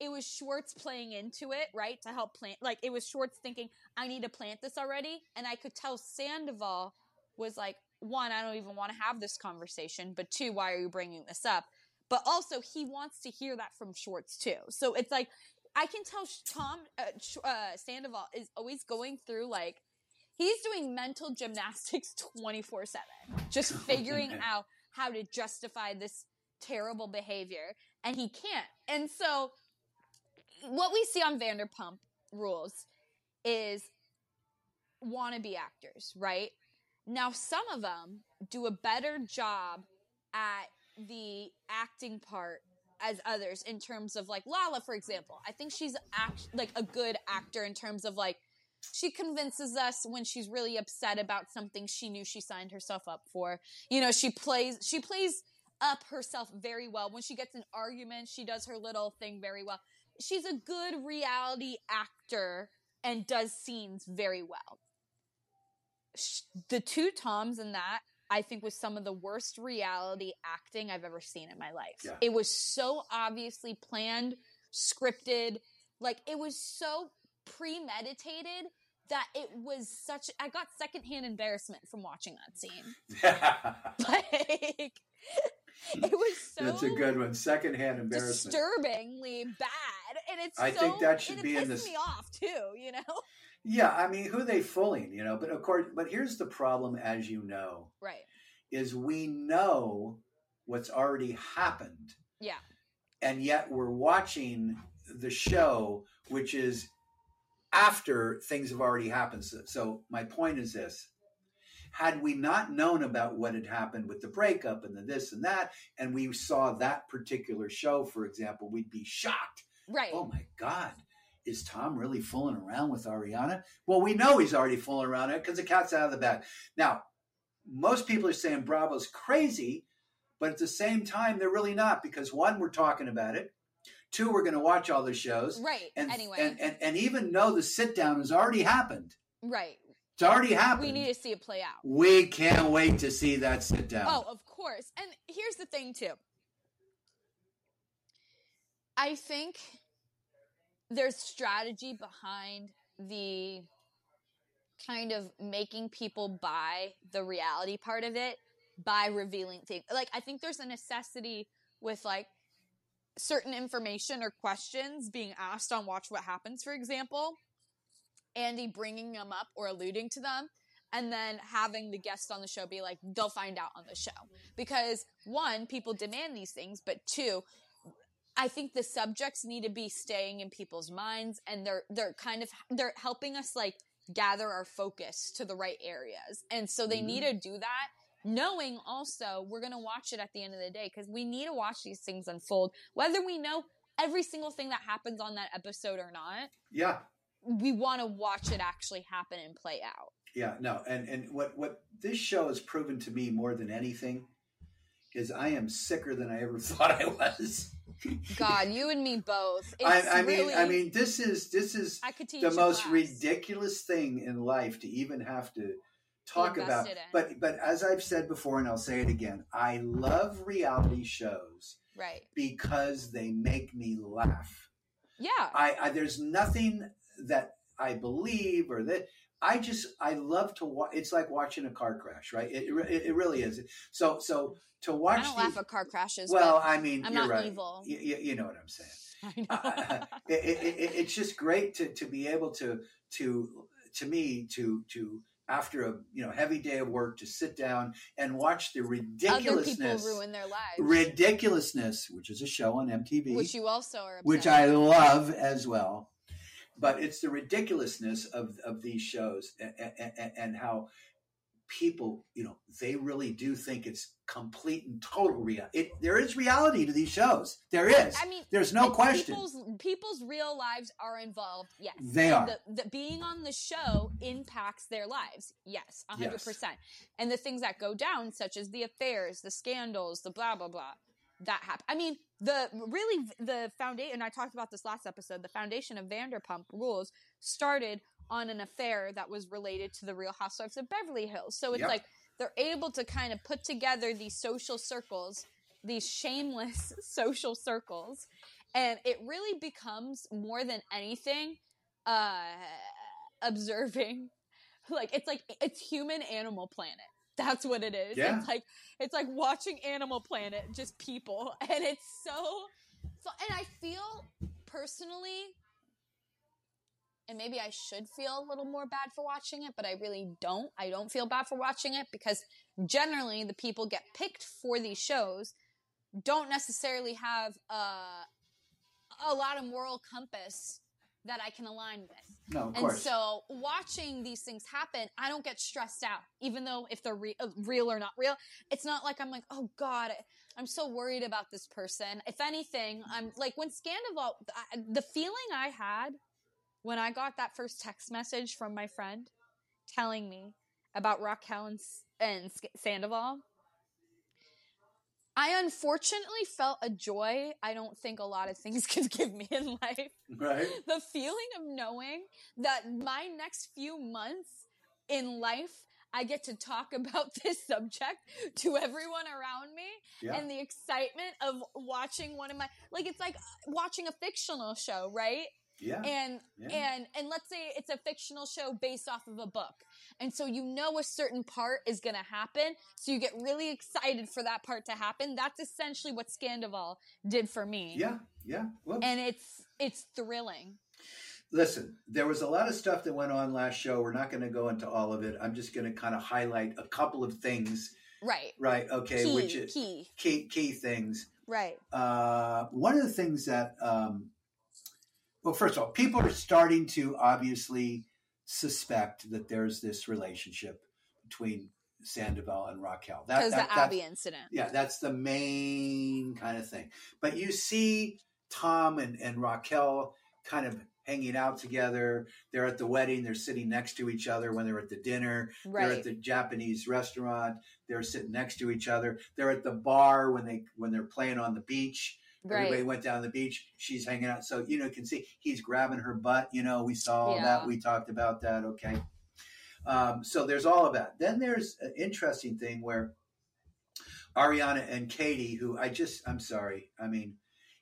it was Schwartz playing into it, right? To help plant like it was Schwartz thinking, I need to plant this already. And I could tell Sandoval was like, one, I don't even want to have this conversation, but two, why are you bringing this up? But also, he wants to hear that from Schwartz too. So it's like I can tell Tom uh, uh, Sandoval is always going through like he's doing mental gymnastics 24 7 just figuring out how to justify this terrible behavior and he can't. And so what we see on vanderpump rules is wannabe actors right? Now some of them do a better job at the acting part as others in terms of like lala for example. I think she's act like a good actor in terms of like she convinces us when she's really upset about something she knew she signed herself up for. You know, she plays she plays up herself very well. When she gets an argument, she does her little thing very well. She's a good reality actor and does scenes very well. The two Toms in that I think was some of the worst reality acting I've ever seen in my life. Yeah. It was so obviously planned, scripted, like it was so premeditated that it was such I got secondhand embarrassment from watching that scene. Like it was so That's a good one. Secondhand embarrassment. disturbingly bad, and it's. I so, think that should be in this- me off too. You know, Yeah, I mean, who are they fooling, you know? But of course, but here's the problem, as you know, right? is we know what's already happened, Yeah, and yet we're watching the show, which is after things have already happened. So, so my point is this: had we not known about what had happened with the breakup and the this and that, and we saw that particular show, for example, we'd be shocked. right. Oh my God. Is Tom really fooling around with Ariana? Well, we know he's already fooling around it because the cat's out of the bag. Now, most people are saying Bravo's crazy, but at the same time, they're really not because one, we're talking about it. Two, we're going to watch all the shows. right. And, anyway, and, and, and even though the sit down has already happened, right. it's already happened. We need to see it play out. We can't wait to see that sit down. Oh, of course. And here's the thing too. I think there's strategy behind the kind of making people buy the reality part of it by revealing things. Like I think there's a necessity with like certain information or questions being asked on Watch What Happens, for example, Andy bringing them up or alluding to them, and then having the guest on the show be like, they'll find out on the show. Because one, people demand these things, but two, I think the subjects need to be staying in people's minds and they're they're kind of they're helping us like gather our focus to the right areas. And so they Mhm. need to do that knowing also we're going to watch it at the end of the day because we need to watch these things unfold whether we know every single thing that happens on that episode or not yeah. we want to watch it actually happen and play out Yeah, no, and and what what this show has proven to me more than anything is I am sicker than I ever thought I was. god you and me both I, It's I mean, really- I mean, this is this is I could teach the most class. ridiculous thing in life to even have to talk about. in. But but as I've said before, and I'll say it again, I love reality shows right because they make me laugh. yeah I, I there's nothing that I believe or that I just I love to watch. It's like watching a car crash, right? It, it, it really is. So so to watch. i don't the- laugh at car crashes well, I mean, I'm you're not right. evil. You, you, know what I'm saying. i know Uh, it, it, it, it's just great to, to be able to to to me to to after a you know heavy day of work to sit down and watch the ridiculousness Other people ridiculousness ruin their lives ridiculousness which is a show on MTV which you also are which I love as well. But it's the ridiculousness of, of these shows and, and, and how people, you know, they really do think it's complete and total reality. It, there is reality to these shows. There is. I mean, There's no question. People's, people's real lives are involved. Yes, They And are. The, the being on the show impacts their lives. Yes, hundred Yes. percent. And the things that go down, such as the affairs, the scandals, the blah blah blah, that happen. I mean, the really the foundation. And I talked about this last episode. The foundation of Vanderpump Rules started on an affair that was related to the Real Housewives of Beverly Hills. So it's Yep. like they're able to kind of put together these social circles, these shameless social circles, and it really becomes more than anything uh observing like it's like it's human animal planet that's what it is Yeah. it's like it's like watching animal planet just people and it's so fun and i feel personally and maybe i should feel a little more bad for watching it but i really don't i don't feel bad for watching it because generally the people get picked for these shows don't necessarily have uh, a lot of moral compass that I can align with. no, of And course. so watching these things happen, I don't get stressed out, even though if they're re- uh, real or not real. It's not like I'm like, oh God, I'm so worried about this person. If anything, I'm like when Scandoval, I- the feeling I had when I got that first text message from my friend telling me about Raquel and, and Sandoval, I unfortunately felt a joy I don't think a lot of things could give me in life. Right. The feeling of knowing that my next few months in life, I get to talk about this subject to everyone around me Yeah. and the excitement of watching one of my, like, it's like uh, watching a fictional show, right? Yeah. and yeah. and and let's say it's a fictional show based off of a book and so you know a certain part is going to happen so you get really excited for that part to happen that's essentially what scandoval did for me yeah. Yeah. Well, and it's it's thrilling listen, there was a lot of stuff that went on last show. We're not going to go into all of it. I'm just going to kind of highlight a couple of things. right Right. Okay. key which is key key key things. right Uh, one of the things that, um, well, first of all, people are starting to obviously suspect that there's this relationship between Sandoval and Raquel. That, because that- the abby incident yeah, that's the main kind of thing. But you see Tom and, and Raquel kind of hanging out together. They're at the wedding. They're sitting next to each other when they're at the dinner. They're at the Japanese restaurant. They're sitting next to each other. They're at the bar when they when they're playing on the beach. Everybody went down the beach. She's hanging out. So you know, you can see he's grabbing her butt. You know, we saw Yeah. that. We talked about that. Okay. Um, so there's all of that. Then there's an interesting thing where Ariana and Katie, who I just, I'm sorry. I mean,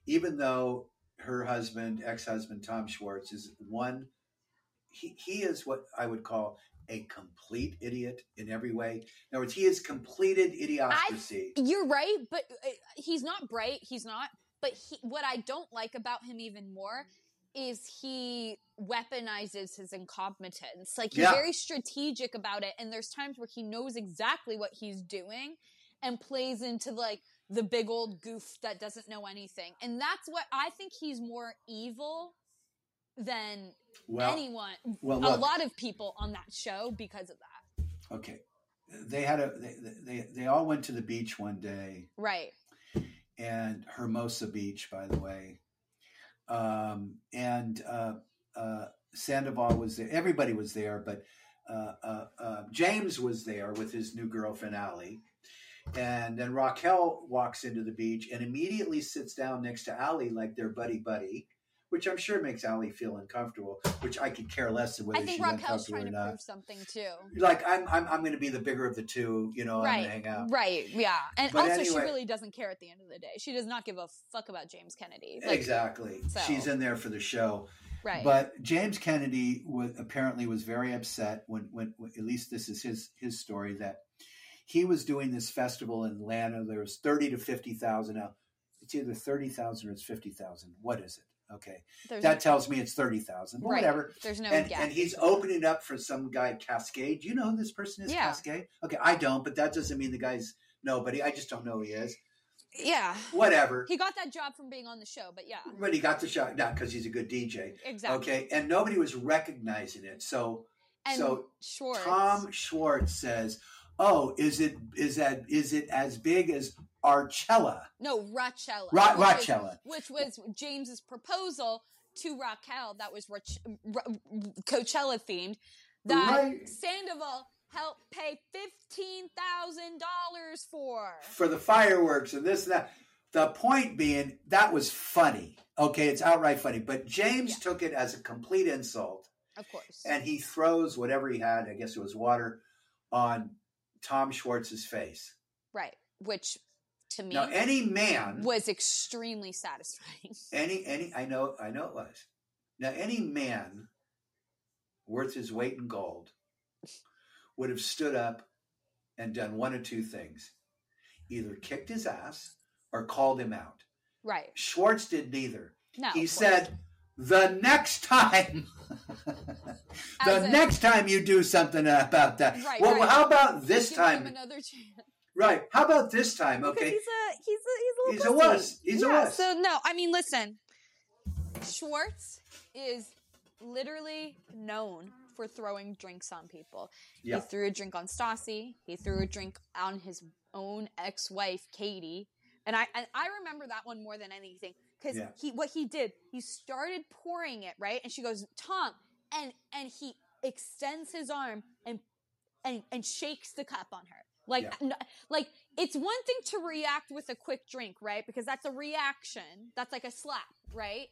even though her husband, ex-husband Tom Schwartz, is one, he he is what I would call a complete idiot in every way. In other words, he is completed idiocracy. You're right, but uh, he's not bright. He's not. But he, what I don't like about him even more is he weaponizes his incompetence. Like he's Yeah. very strategic about it, and there's times where he knows exactly what he's doing and plays into like the big old goof that doesn't know anything. And that's what I think he's more evil than well, anyone, well, a lot of people on that show because of that. okay. They had a they, they they all went to the beach one day Right. And Hermosa Beach, by the way. Um, and uh, uh, Sandoval was there. Everybody was there, but uh, uh, uh, James was there with his new girlfriend, Allie. And then Raquel walks into the beach and immediately sits down next to Allie like they're buddy buddy, which I'm sure makes Allie feel uncomfortable, which I could care less than whether I think she's Raquel's uncomfortable trying or to prove something too. Like I'm, I'm, I'm going to be the bigger of the two. You know, to hang out. Right, yeah. And But also, she really doesn't care at the end of the day. She does not give a fuck about James Kennedy. Like, exactly. so- She's in there for the show. Right. But James Kennedy was apparently was very upset when, when, when at least this is his his story that he was doing this festival in Atlanta. There was thirty to fifty thousand. It's either thirty thousand or it's fifty thousand. What is it? Okay, there's, that tells me it's thirty thousand. right. Whatever. There's no and, gap. and he's opening up for some guy Kaskade. Do you know who this person is? Yeah. Kaskade. Okay, I don't, but that doesn't mean the guy's nobody. I just don't know who he is. yeah. Whatever. He got that job from being on the show, but yeah, But he got the shot, not because he's a good DJ. exactly. Okay, and nobody was recognizing it. So And so Schwartz. Tom Schwartz says, "Oh, is it is that is it as big as Archella? No, Rachella. Ra- which was- Rachella. which was James's proposal to Raquel that was Rach- Ra- Coachella themed. That Right. Sandoval helped pay $15,000 for. for the fireworks and this and that." The point being that was funny. Okay, it's outright funny. But James Yeah. took it as a complete insult, Of course. and he throws whatever he had. I guess it was water on Tom Schwartz's face. right. Which to me Now, any man was extremely satisfying. any any i know i know it was now any man worth his weight in gold would have stood up and done one of two things either kicked his ass or called him out Right. schwartz did neither No. he said the next time the in- next time you do something about that Right, well right. how about this Give time another chance. Right how about this time Because okay he's a he's a he's a, He's a a pussy. He's a yeah, wuss. So no, I mean, listen, Schwartz is literally known for throwing drinks on people. Yeah. He threw a drink on Stassi. He threw a drink on his own ex-wife Katie, and I and I remember that one more than anything because Yeah. he what he did he started pouring it right, and she goes Tom, and and he extends his arm and and and shakes the cup on her Like, Yeah. n- like it's one thing to react with a quick drink, right? Because that's a reaction. That's like a slap, right?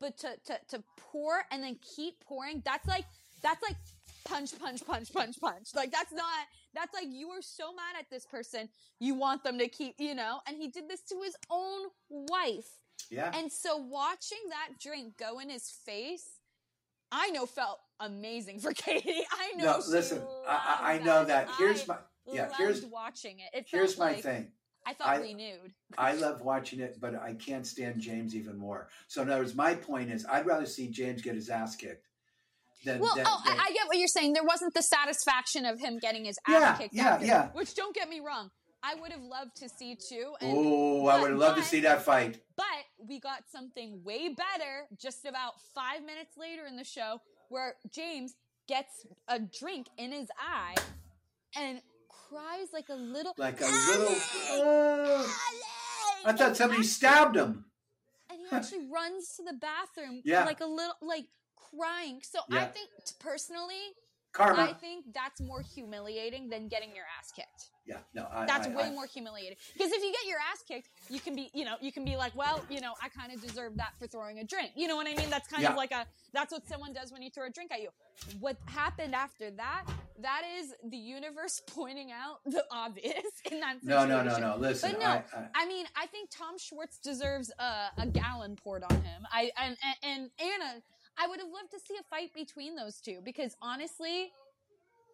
But to to to pour and then keep pouring, that's like that's like punch, punch, punch, punch, punch. Like that's not. That's like you are so mad at this person, you want them to keep, you know. And he did this to his own wife. Yeah. And so watching that drink go in his face, I know felt amazing for Katie. I know. No, listen, I, I, know that. Here's I my yeah. loved Here's watching it. It here's my like thing. I thought I- renewed. I love watching it, but I can't stand James even more. So in other words, my point is, I'd rather see James get his ass kicked than. Well, than, oh, than- I, I get what you're saying. There wasn't the satisfaction of him getting his ass Yeah, kicked yeah, after. yeah. Which don't get me wrong, I would have loved to see too. Oh, I would have loved to see that fight. But we got something way better just about five minutes later in the show where James gets a drink in his eye and cries like a little Like a "Ali! little. Oh, I thought somebody stabbed him. and he actually runs to the bathroom Yeah. like a little like crying. So I think personally, Karma. I think that's more humiliating than getting your ass kicked. yeah, no, I, That's I, way I- more humiliating. Because if you get your ass kicked, you can be, you know, you can be like, well, you know, I kind of deserve that for throwing a drink. You know what I mean? That's kind Yeah. of like a, that's what someone does when you throw a drink at you. What happened after that? That is the universe pointing out the obvious in that No, situation. no, no, no. Listen, But no, I, I, I mean, I think Tom Schwartz deserves a, a gallon poured on him. I and, and and Anna, I would have loved to see a fight between those two because honestly,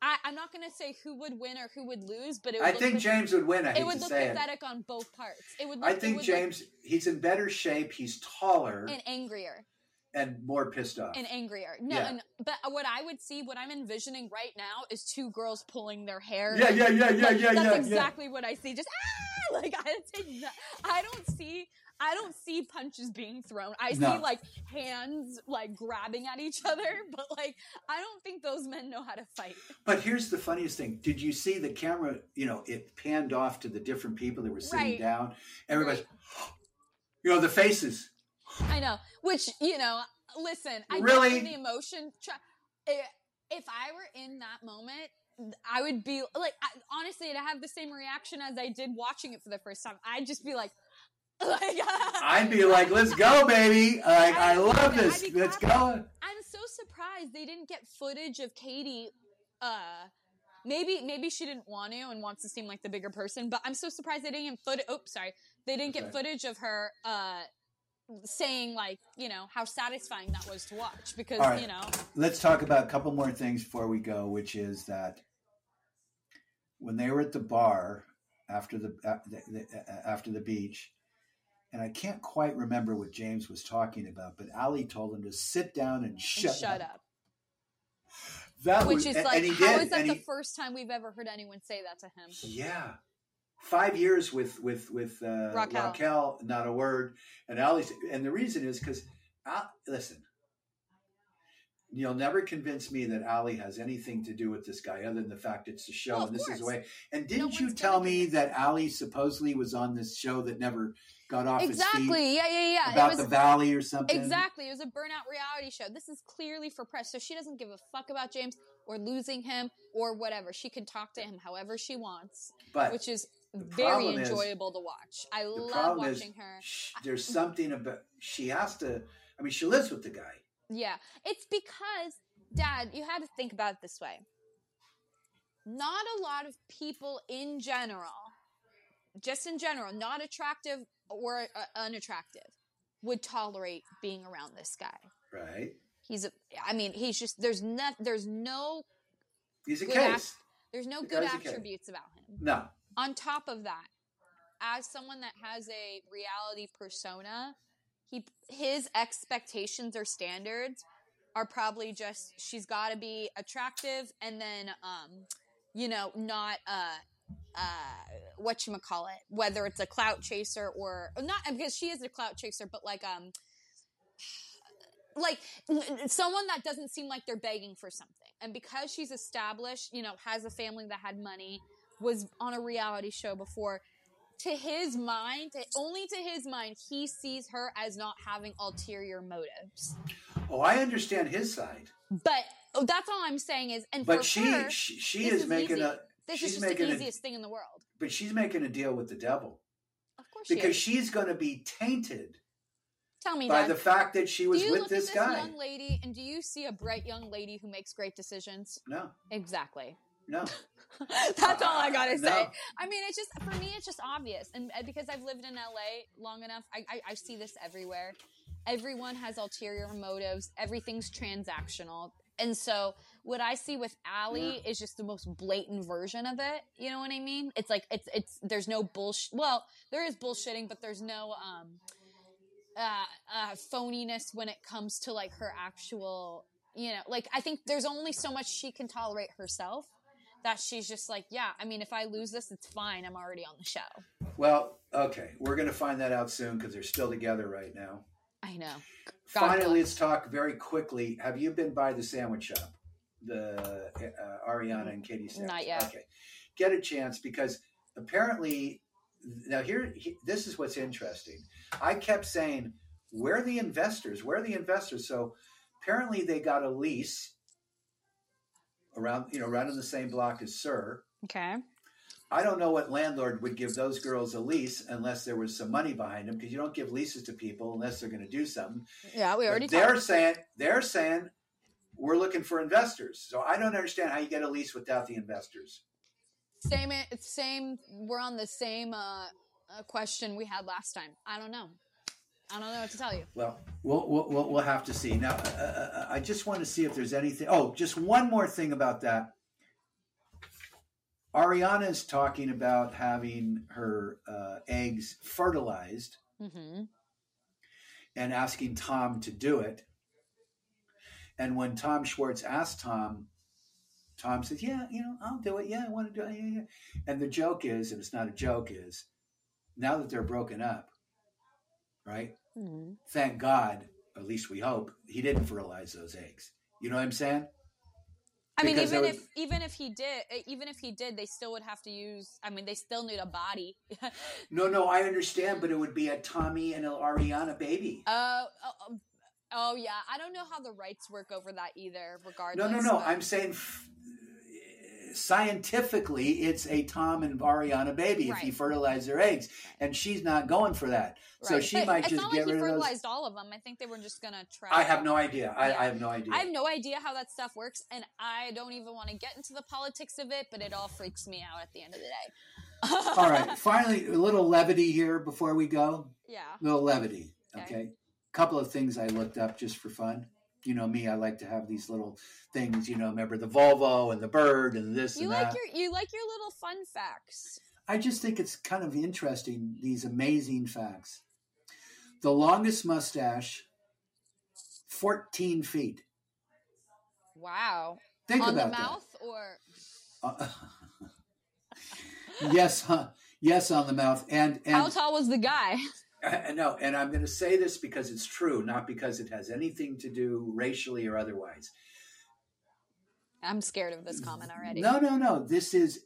I, I'm not going to say who would win or who would lose, but it would I think pat- James would win. I it would look say it. pathetic on both parts. It would. Look, I think would James, he's in better shape. He's taller and angrier and more pissed off. and angrier. No, Yeah. and but what I would see, what I'm envisioning right now, is two girls pulling their hair. yeah, yeah, yeah, yeah, Like, yeah, that's yeah, exactly what I see. Just ah, like I take. I don't see. I don't see punches being thrown. I No. see like hands like grabbing at each other, but like I don't think those men know how to fight. But here's the funniest thing. Did you see the camera? You know, it panned off to the different people that were sitting Right. down. Everybody's, you know, the faces. I know. Which you know, listen, I Really? the emotion. Try, eh, if I were in that moment. I would be like, I, honestly, to have the same reaction as I did watching it for the first time. I'd just be like I'd be like, "Let's go, baby! Like, I I'd love this. Let's go." I'm so surprised they didn't get footage of Katie. Uh, maybe maybe she didn't want to and wants to seem like the bigger person. But I'm so surprised they didn't get footage. Oops, sorry, they didn't get footage of her uh, saying like you know how satisfying that was to watch because right. you know Let's talk about a couple more things before we go, which is that when they were at the bar after the, uh, uh, after the beach, and I can't quite remember what James was talking about, but Ali told him to sit down and and shut, shut up. That Which was, is and, like and how did, is that the he, first time we've ever heard anyone say that to him? yeah, five years with with with uh, Raquel. Raquel, not a word, and Ali, and the reason is because, listen, you'll never convince me that Ali has anything to do with this guy other than the fact it's the show Well, and this is the way. And didn't you tell me that Ali supposedly was on this show that never got off Exactly. Yeah, yeah, yeah. about it was the Valley or something? Exactly. It was a burnout reality show. This is clearly for press. So she doesn't give a fuck about James or losing him or whatever. She can talk to him however she wants, But which is very problem is- enjoyable to watch. I love watching her. there's something about she has to. I mean, she lives with the guy. Yeah. It's because, Dad, you had to think about it this way. Not a lot of people in general, just in general, not attractive or uh, unattractive, would tolerate being around this guy. Right? He's a, I mean, he's just, there's no, there's no He's a case. There's no The good guy's a kid. attributes about him. No. On top of that, as someone that has a reality persona, he his expectations or standards are probably just she's got to be attractive and then um you know not uh uh what you call it whether it's a clout chaser or not because she is a clout chaser but like um like someone that doesn't seem like they're begging for something and because she's established you know has a family that had money was on a reality show before to his mind to, only to his mind he sees her as not having ulterior motives Oh, I understand his side, but oh, that's all i'm saying is and but for she her, she, she is is making easy. a. This She's is just the making a- easiest thing in the world. But she's making a deal with the devil Of course, she because is. she's going to be tainted Tell me, by Dad. the fact that she was with this this guy. young lady and do you see a bright young lady who makes great decisions? No, Exactly. no. That's all I gotta Uh, say. no. I mean, it's just for me, it's just obvious, and uh, because I've lived in LA long enough, I, I, I see this everywhere. Everyone has ulterior motives. Everything's transactional, and so what I see with Allie is just the most blatant version of it. You know what I mean? It's like it's it's there's no bullshit. Well, there is bullshitting, but there's no um uh, uh phoniness when it comes to like her actual. You know, like I think there's only so much she can tolerate herself that she's just like, yeah, I mean, if I lose this, it's fine. I'm already on the show. Well, okay, we're going to find that out soon because they're still together right now. I know. God Finally, bless. let's talk very quickly. Have you been by the sandwich shop, the uh, Ariana and Katie sandwich? Not yet. Okay, get a chance because apparently, now here, this is what's interesting. I kept saying, "Where are the investors? Where are the investors?" So apparently, they got a lease around, you know, around in the same block as SUR. Okay. I don't know what landlord would give those girls a lease unless there was some money behind them because you don't give leases to people unless they're going to do something. Yeah, we But already they're talked. saying they're saying we're looking for investors. So I don't understand how you get a lease without the investors. Same, same. We're on the same uh, uh, question we had last time. I don't know. I don't know what to tell you. Well, we'll we'll, we'll, we'll have to see. Now, uh, uh, I just want to see if there's anything. Oh, just one more thing about that. Ariana is talking about having her uh, eggs fertilized Mm-hmm. and asking Tom to do it. And when Tom Schwartz asked Tom, Tom says, "Yeah, you know, I'll do it. Yeah, I want to do it. Yeah, yeah." And the joke is, and it's not a joke, is now that they're broken up, right? Mm-hmm. Thank God, at least we hope, he didn't fertilize those eggs. You know what I'm saying? I mean, even if even if he did, uh, even if he did, they still would have to use. I mean, they still need a body. No, no, I understand, but it would be a Tommy and an Ariana baby. Oh, oh, oh, yeah. I don't know how the rights work over that either. No, Regardless, no, no. but- I'm saying f- scientifically, it's a Tom and Ariana baby if you fertilize their eggs, and she's not going for that. So she But might just get rid of those. fertilized all of them. I think they were just gonna try. I have no idea. I, Yeah. I have no idea. I have no idea how that stuff works, and I don't even want to get into the politics of it. But it all freaks me out at the end of the day. All right. Finally, a little levity here before we go. yeah. A little levity. Okay. Okay. Couple of things I looked up just for fun. You know me, I like to have these little things. You know, remember the Volvo and the bird and this You and like that. your you like your little fun facts. I just think it's kind of interesting, these amazing facts. The longest mustache, 14 feet. Wow. Think On the about mouth or. Uh, yes, huh? Yes, on the mouth. And how tall was the guy? no, and I'm going to say this because it's true, not because it has anything to do racially or otherwise. I'm scared of this comment already. No, no, no. This is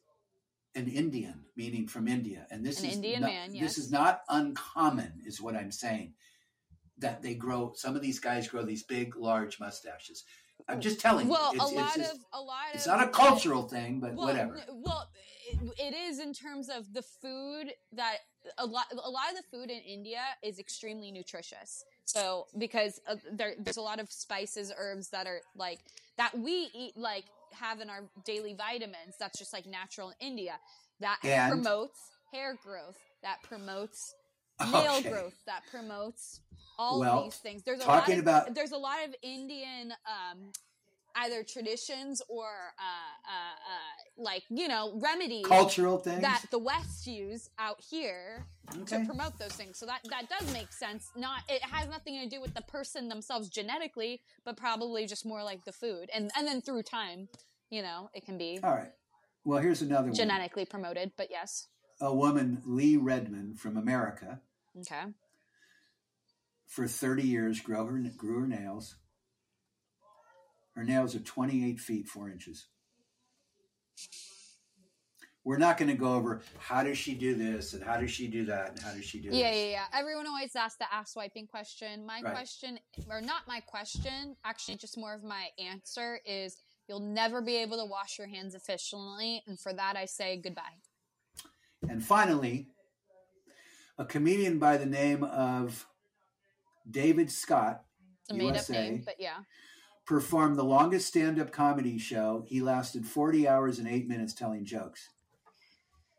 an Indian, meaning from India, and this An is Indian not, man, This is not uncommon, is what I'm saying. That they grow. Some of these guys grow these big, large mustaches. I'm just telling Well, you. a It's, it's lot just- of a lot It's of not a cultural thing, but well, whatever. Well, it, it is in terms of the food that a lot a lot of the food in India is extremely nutritious. So because uh, there, there's a lot of spices, herbs that are like that we eat like have in our daily vitamins. That's just like natural in India. That And? promotes hair growth. That promotes nail Okay. growth. That promotes all Well, of these things. There's a talking lot of, about- there's a lot of Indian um, either traditions or uh, uh, uh, like you know remedies Cultural things. that the West use out here okay. to promote those things. So that that does make sense. Not it has nothing to do with the person themselves genetically, but probably just more like the food, and and then through time, you know, it can be All right. Well, here's another one. genetically promoted. But yes, A woman, Lee Redmond from America, okay. for 30 years grew her, grew her nails. Her nails are 28 feet 4 inches. We're not going to go over how does she do this and how does she do that and how does she do Yeah, this. yeah, yeah. Everyone always asks the ass wiping question. My Right. question, or not my question, actually, just more of my answer is You'll never be able to wash your hands efficiently. And for that, I say goodbye. And finally, a comedian by the name of David Scott It's a made up USA. name, but yeah. performed the longest stand-up comedy show. He lasted 40 hours and 8 minutes telling jokes.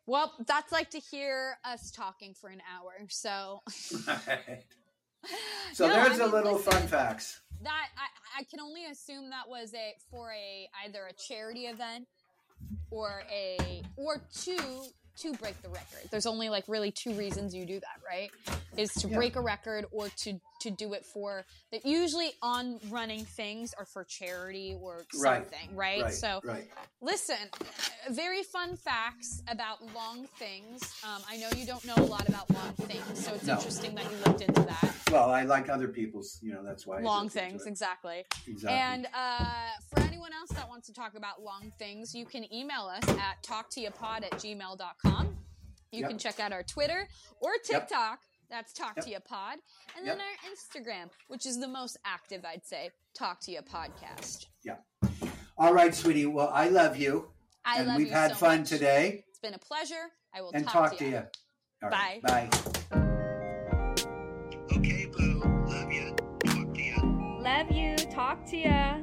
Well, that's like to hear us talking for an hour. So, so No, there's I a mean, little listen. fun facts. that I, I can only assume that was a for a either a charity event or a or two to break the record. There's only like really two reasons you do that, right? Is to Yeah. break a record or to to do it for that usually on running things are for charity or something, right? Right. So right. Listen, very fun facts about long things. Um, I know you don't know a lot about long things, so it's No. interesting that you looked into that. Well, I like other people's, you know, that's why long things, exactly. Exactly. And uh, for anyone else that wants to talk about long things, you can email us at talktopod at gmail.com. You Yep. can check out our Twitter or Yep. TikTok. That's Talk Yep. to Ya Pod. And then Yep. our Instagram, which is the most active, I'd say, Talk to Ya Podcast. Yeah. All right, sweetie. Well, I love you. I and love we've you had so fun much. today. It's been a pleasure. I will And talk, talk, to to you. you. All right. Bye. Bye. Okay, boo. Love ya. Talk to ya. Love you. Talk to ya.